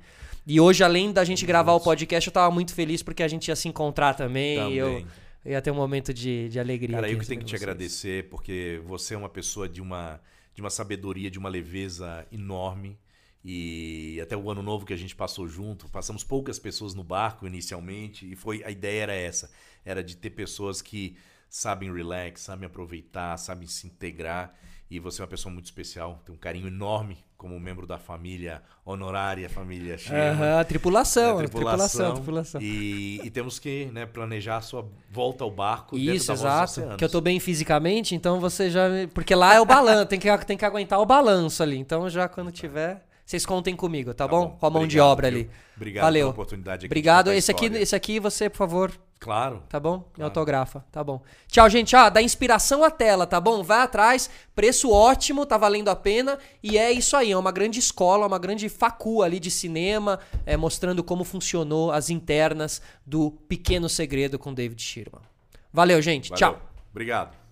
E hoje, além da gente gravar o podcast, eu tava muito feliz porque a gente ia se encontrar também. Também. E eu ia ter um momento de, de alegria. Cara, eu que tenho que te vocês. agradecer, porque você é uma pessoa de uma, de uma sabedoria, de uma leveza enorme. E até o ano novo que a gente passou junto, passamos poucas pessoas no barco inicialmente, e foi a ideia era essa, era de ter pessoas que sabem relax, sabem aproveitar, sabem se integrar. E você é uma pessoa muito especial, tem um carinho enorme como membro da família honorária, família Sherman. Aham, tripulação, né, tripulação, tripulação. E, e temos que né, planejar a sua volta ao barco Isso, exato. Que eu tô bem fisicamente, então você já. Porque lá é o balanço, tem que, tem que aguentar o balanço ali. Então já quando tiver, vocês contem comigo, tá, Tá bom? bom. Com a mão de Obrigado, obra viu? ali. Obrigado Valeu. pela oportunidade aqui de Obrigado. Esse aqui, esse aqui você, por favor, Claro. tá bom? Me Claro. autografa, tá bom. Tchau, gente. Ah, dá inspiração à tela, tá bom? Vai atrás, preço ótimo, tá valendo a pena. E é isso aí, é uma grande escola, uma grande facu ali de cinema, é, mostrando como funcionou as internas do Pequeno Segredo com David Sherman. Valeu, gente. Valeu. Tchau. Obrigado.